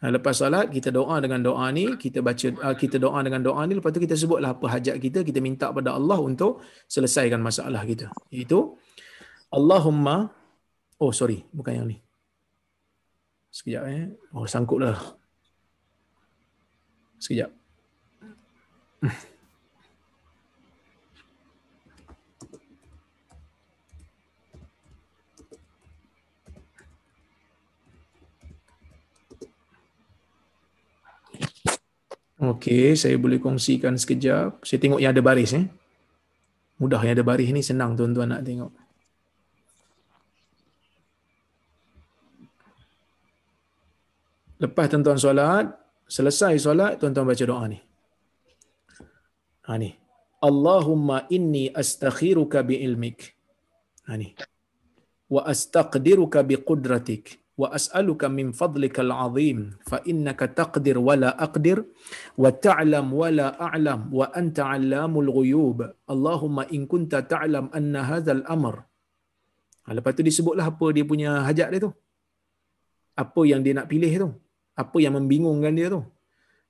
Ha, lepas solat, kita doa dengan doa ni, kita baca uh, kita doa dengan doa ni, lepas tu kita sebutlah apa hajat kita, kita minta pada Allah untuk selesaikan masalah kita. Itu Allahumma Oh sorry, bukan yang ni. Sekejap eh. Oh sangkutlah. Sekejap. Okey, saya boleh kongsikan sekejap. Saya tengok yang ada baris eh. Mudah yang ada baris ni senang tuan-tuan nak tengok. Lepas tuan-tuan solat, selesai solat tuan-tuan baca doa ni. Ha ni. Allahumma inni astakhiruka bi ilmik. Ha ni. Wa astaqdiruka bi qudratik wa taqdir wa la aqdir wa ta'lam wa la a'lam wa anta 'allamul ghuyub Allahumma in kunta ta'lam anna hadha al-amr ha, lepas tu disebutlah apa dia punya hajat dia tu apa yang dia nak pilih tu apa yang membingungkan dia tu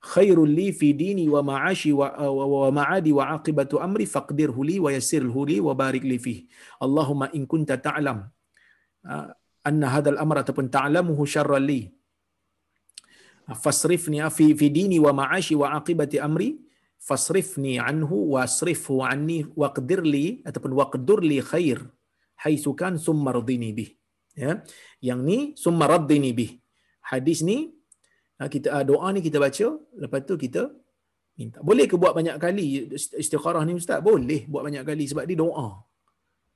khairul li fi dini wa ma'ashi wa, wa, wa ma'adi wa aqibatu amri faqdirhu li wa yassirhu li wa barik li fi Allahumma in kunta ta'lam anna hadzal amr ataupun ta'lamuhu syarran li. Fasrifni fi fi dini wa ma'ashi wa aqibati amri fasrifni anhu wasrifhu anni waqdir li ataupun waqdur li khair haitsu kan summa radini bih. Ya yang ni summa radini bih. Hadis ni ha, kita ah, doa ni kita baca lepas tu kita minta. Boleh ke buat banyak kali istikharah ni ustaz? Boleh buat banyak kali sebab dia doa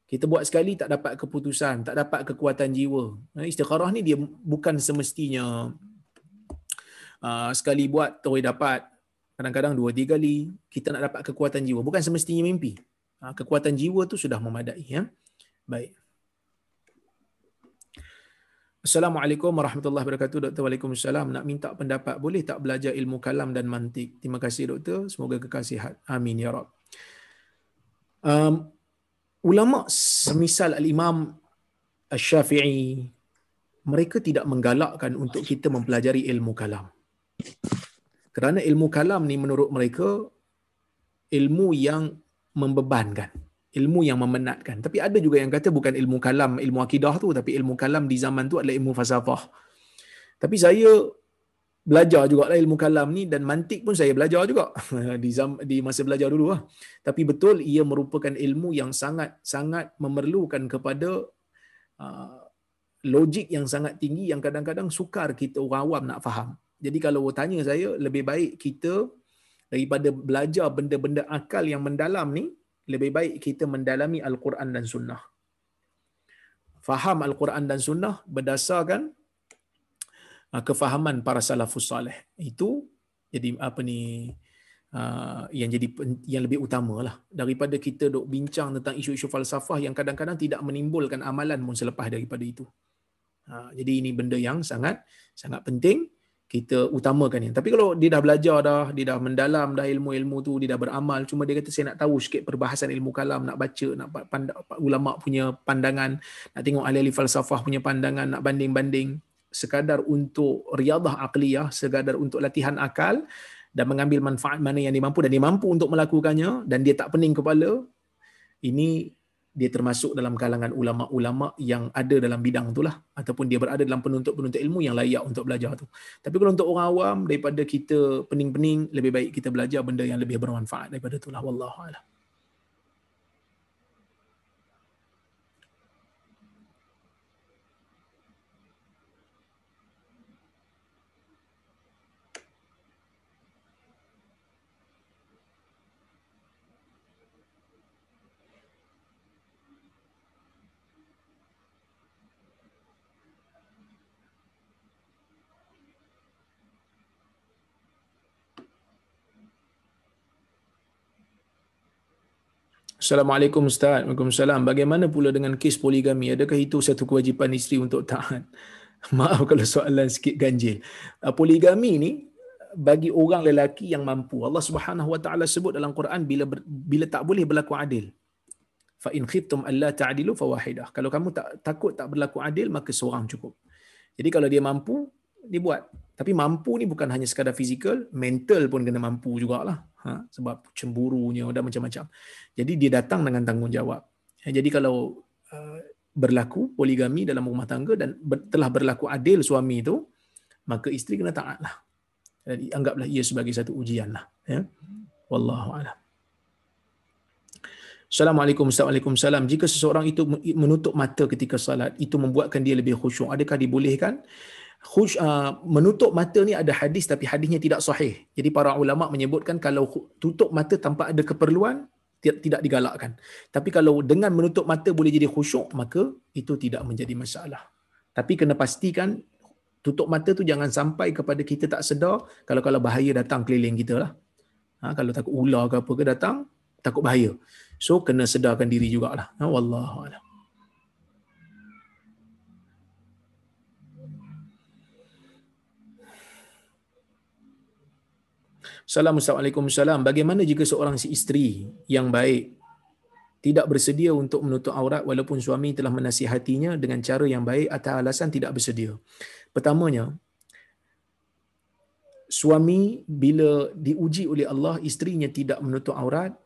kita buat sekali tak dapat keputusan, tak dapat kekuatan jiwa. Istikharah ni dia bukan semestinya uh, sekali buat terus dapat. Kadang-kadang dua, tiga kali kita nak dapat kekuatan jiwa. Bukan semestinya mimpi. Uh, kekuatan jiwa tu sudah memadai. Ya? Baik. Assalamualaikum warahmatullahi wabarakatuh. Doktor Waalaikumsalam. Nak minta pendapat. Boleh tak belajar ilmu kalam dan mantik? Terima kasih doktor. Semoga kekal sihat. Amin ya Rab. Um, ulama semisal al-Imam Asy-Syafi'i mereka tidak menggalakkan untuk kita mempelajari ilmu kalam. Kerana ilmu kalam ni menurut mereka ilmu yang membebankan, ilmu yang memenatkan. Tapi ada juga yang kata bukan ilmu kalam, ilmu akidah tu tapi ilmu kalam di zaman tu adalah ilmu falsafah. Tapi saya belajar juga lah ilmu kalam ni dan mantik pun saya belajar juga di zam- di masa belajar dulu lah. Tapi betul ia merupakan ilmu yang sangat sangat memerlukan kepada uh, logik yang sangat tinggi yang kadang-kadang sukar kita orang awam nak faham. Jadi kalau tanya saya lebih baik kita daripada belajar benda-benda akal yang mendalam ni lebih baik kita mendalami al-Quran dan sunnah. Faham al-Quran dan sunnah berdasarkan kefahaman para salafus salih itu jadi apa ni uh, yang jadi yang lebih utama lah daripada kita dok bincang tentang isu-isu falsafah yang kadang-kadang tidak menimbulkan amalan pun selepas daripada itu. Uh, jadi ini benda yang sangat sangat penting kita utamakan ini. Tapi kalau dia dah belajar dah, dia dah mendalam dah ilmu-ilmu tu, dia dah beramal, cuma dia kata saya nak tahu sikit perbahasan ilmu kalam, nak baca, nak pandang, ulama punya pandangan, nak tengok ahli-ahli falsafah punya pandangan, nak banding-banding sekadar untuk riadah aqliyah, sekadar untuk latihan akal dan mengambil manfaat mana yang dia mampu dan dia mampu untuk melakukannya dan dia tak pening kepala, ini dia termasuk dalam kalangan ulama-ulama yang ada dalam bidang itulah ataupun dia berada dalam penuntut-penuntut ilmu yang layak untuk belajar tu. Tapi kalau untuk orang awam daripada kita pening-pening lebih baik kita belajar benda yang lebih bermanfaat daripada itulah wallahu a'lam. Assalamualaikum Ustaz. Waalaikumsalam. Bagaimana pula dengan kes poligami? Adakah itu satu kewajipan isteri untuk taat? Maaf kalau soalan sikit ganjil. Uh, poligami ni bagi orang lelaki yang mampu. Allah Subhanahu Wa Taala sebut dalam Quran bila bila tak boleh berlaku adil. fa in khiftum alla ta'dilu fawahidah kalau kamu tak takut tak berlaku adil maka seorang cukup jadi kalau dia mampu dia buat tapi mampu ni bukan hanya sekadar fizikal mental pun kena mampu jugalah ha sebab cemburunya dan macam-macam jadi dia datang dengan tanggungjawab ya, jadi kalau uh, berlaku poligami dalam rumah tangga dan ber, telah berlaku adil suami itu maka isteri kena taatlah jadi anggaplah ia sebagai satu ujian lah ya wallahu a'lam Assalamualaikum Assalamualaikum salam. Jika seseorang itu menutup mata ketika salat, itu membuatkan dia lebih khusyuk. Adakah dibolehkan? Khush, uh, menutup mata ni ada hadis tapi hadisnya tidak sahih. Jadi para ulama menyebutkan kalau tutup mata tanpa ada keperluan tidak digalakkan. Tapi kalau dengan menutup mata boleh jadi khusyuk, maka itu tidak menjadi masalah. Tapi kena pastikan tutup mata tu jangan sampai kepada kita tak sedar kalau kalau bahaya datang keliling kita lah. Ha, kalau takut ular ke apa ke datang, takut bahaya. So kena sedarkan diri jugalah. Ha, wallahu a'lam. Assalamualaikum salam. Bagaimana jika seorang si isteri yang baik tidak bersedia untuk menutup aurat walaupun suami telah menasihatinya dengan cara yang baik atas alasan tidak bersedia. Pertamanya, suami bila diuji oleh Allah isterinya tidak menutup aurat,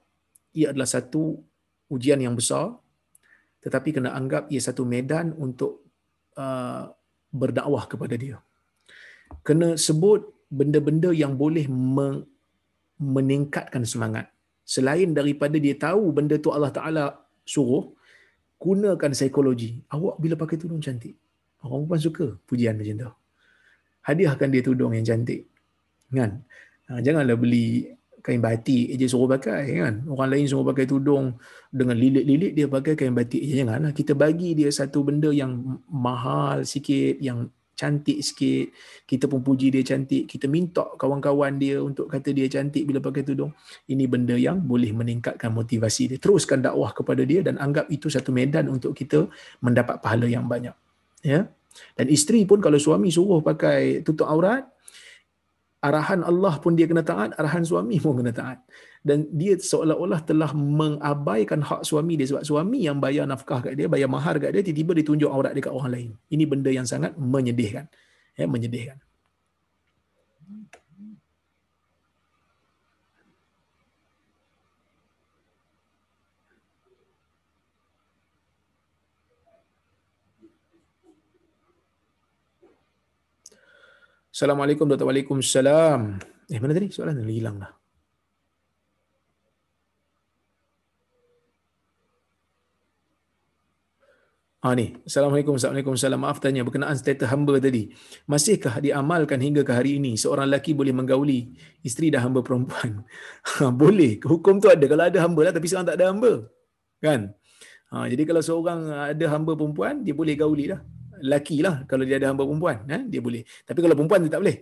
ia adalah satu ujian yang besar tetapi kena anggap ia satu medan untuk uh, berdakwah kepada dia. Kena sebut benda-benda yang boleh meningkatkan semangat. Selain daripada dia tahu benda tu Allah Ta'ala suruh, gunakan psikologi. Awak bila pakai tudung cantik? Orang pun suka pujian macam tu. Hadiahkan dia tudung yang cantik. Kan? Ha, janganlah beli kain batik je suruh pakai kan. Orang lain suruh pakai tudung dengan lilit-lilit dia pakai kain batik je janganlah. Kita bagi dia satu benda yang mahal sikit, yang cantik sikit. Kita pun puji dia cantik. Kita minta kawan-kawan dia untuk kata dia cantik bila pakai tudung. Ini benda yang boleh meningkatkan motivasi dia. Teruskan dakwah kepada dia dan anggap itu satu medan untuk kita mendapat pahala yang banyak. Ya. Dan isteri pun kalau suami suruh pakai tutup aurat, arahan Allah pun dia kena taat, arahan suami pun kena taat. Dan dia seolah-olah telah mengabaikan hak suami dia sebab suami yang bayar nafkah kat dia, bayar mahar kat dia, tiba-tiba ditunjuk aurat dekat orang lain. Ini benda yang sangat menyedihkan. Ya, menyedihkan. Assalamualaikum Dr. Waalaikumsalam. Eh mana tadi soalan hilang dah. Ah ni, Assalamualaikum Assalamualaikum Salam. Maaf tanya berkenaan status hamba tadi. Masihkah diamalkan hingga ke hari ini seorang lelaki boleh menggauli isteri dah hamba perempuan? Ha, boleh. Hukum tu ada kalau ada hamba lah tapi sekarang tak ada hamba. Kan? Ha, jadi kalau seorang ada hamba perempuan, dia boleh gauli lah laki lah kalau dia ada hamba perempuan eh, dia boleh tapi kalau perempuan dia tak boleh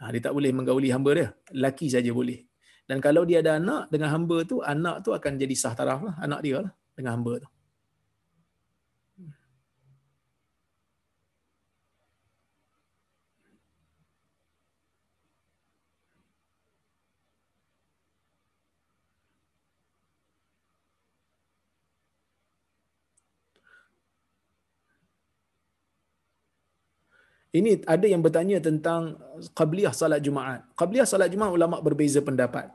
ha, dia tak boleh menggauli hamba dia laki saja boleh dan kalau dia ada anak dengan hamba tu anak tu akan jadi sah taraf lah anak dia lah dengan hamba tu Ini ada yang bertanya tentang qabliyah salat Jumaat. Qabliyah salat Jumaat ulama berbeza pendapat.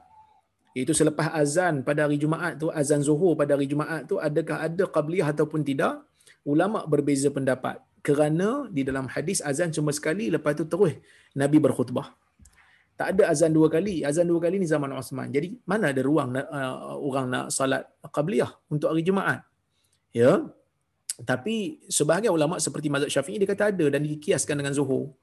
Itu selepas azan pada hari Jumaat tu, azan Zuhur pada hari Jumaat tu adakah ada qabliyah ataupun tidak? Ulama berbeza pendapat. Kerana di dalam hadis azan cuma sekali lepas tu terus Nabi berkhutbah. Tak ada azan dua kali. Azan dua kali ni zaman Osman. Jadi mana ada ruang uh, orang nak salat qabliyah untuk hari Jumaat? Ya, tapi sebahagian ulama seperti mazhab Syafi'i dia kata ada dan dikiaskan dengan zuhur.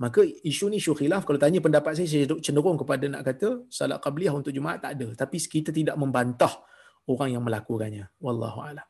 Maka isu ni isu khilaf. Kalau tanya pendapat saya, saya cenderung kepada nak kata salat qabliyah untuk Jumaat tak ada. Tapi kita tidak membantah orang yang melakukannya. Wallahu a'lam.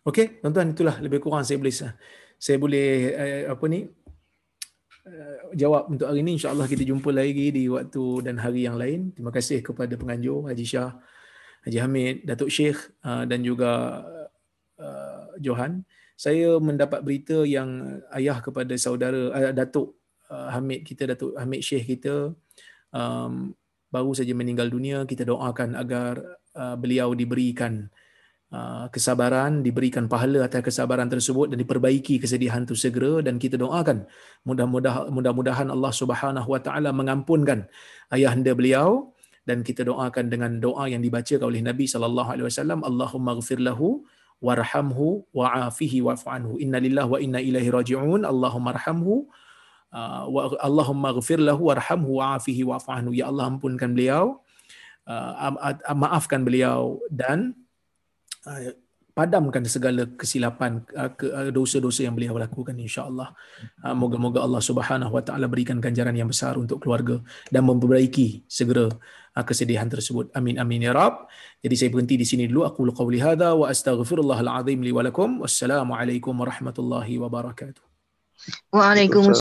Okey, tuan-tuan itulah lebih kurang saya boleh saya boleh uh, apa ni uh, jawab untuk hari ini insya-Allah kita jumpa lagi di waktu dan hari yang lain. Terima kasih kepada penganjur Haji Shah, Haji Hamid, Datuk Sheikh uh, dan juga Johan. Saya mendapat berita yang ayah kepada saudara Datuk Hamid kita Datuk Hamid Sheikh kita baru saja meninggal dunia. Kita doakan agar beliau diberikan kesabaran, diberikan pahala atas kesabaran tersebut dan diperbaiki kesedihan itu segera dan kita doakan mudah-mudahan mudah-mudahan Allah Subhanahu wa taala mengampunkan ayahanda beliau dan kita doakan dengan doa yang dibaca oleh Nabi sallallahu alaihi wasallam Allahumma ighfir lahu warhamhu wa'afihi wa'fu anhu. Inna lillahi wa inna ilaihi raji'un. Allahumma arhamhu uh, wa Allahumma ighfir lahu warhamhu wa'afihi wa'fu anhu. Ya Allah ampunkan beliau uh, maafkan beliau dan padamkan segala kesilapan uh, uh, dosa-dosa yang beliau lakukan insya-Allah. Uh, moga-moga Allah Subhanahu wa taala berikan ganjaran yang besar untuk keluarga dan memperbaiki segera uh, kesedihan tersebut. Amin amin ya rab. Jadi saya berhenti di sini dulu aku qauli hadza wa astaghfirullahal azim li wa lakum. Wassalamualaikum warahmatullahi wabarakatuh. Waalaikumsalam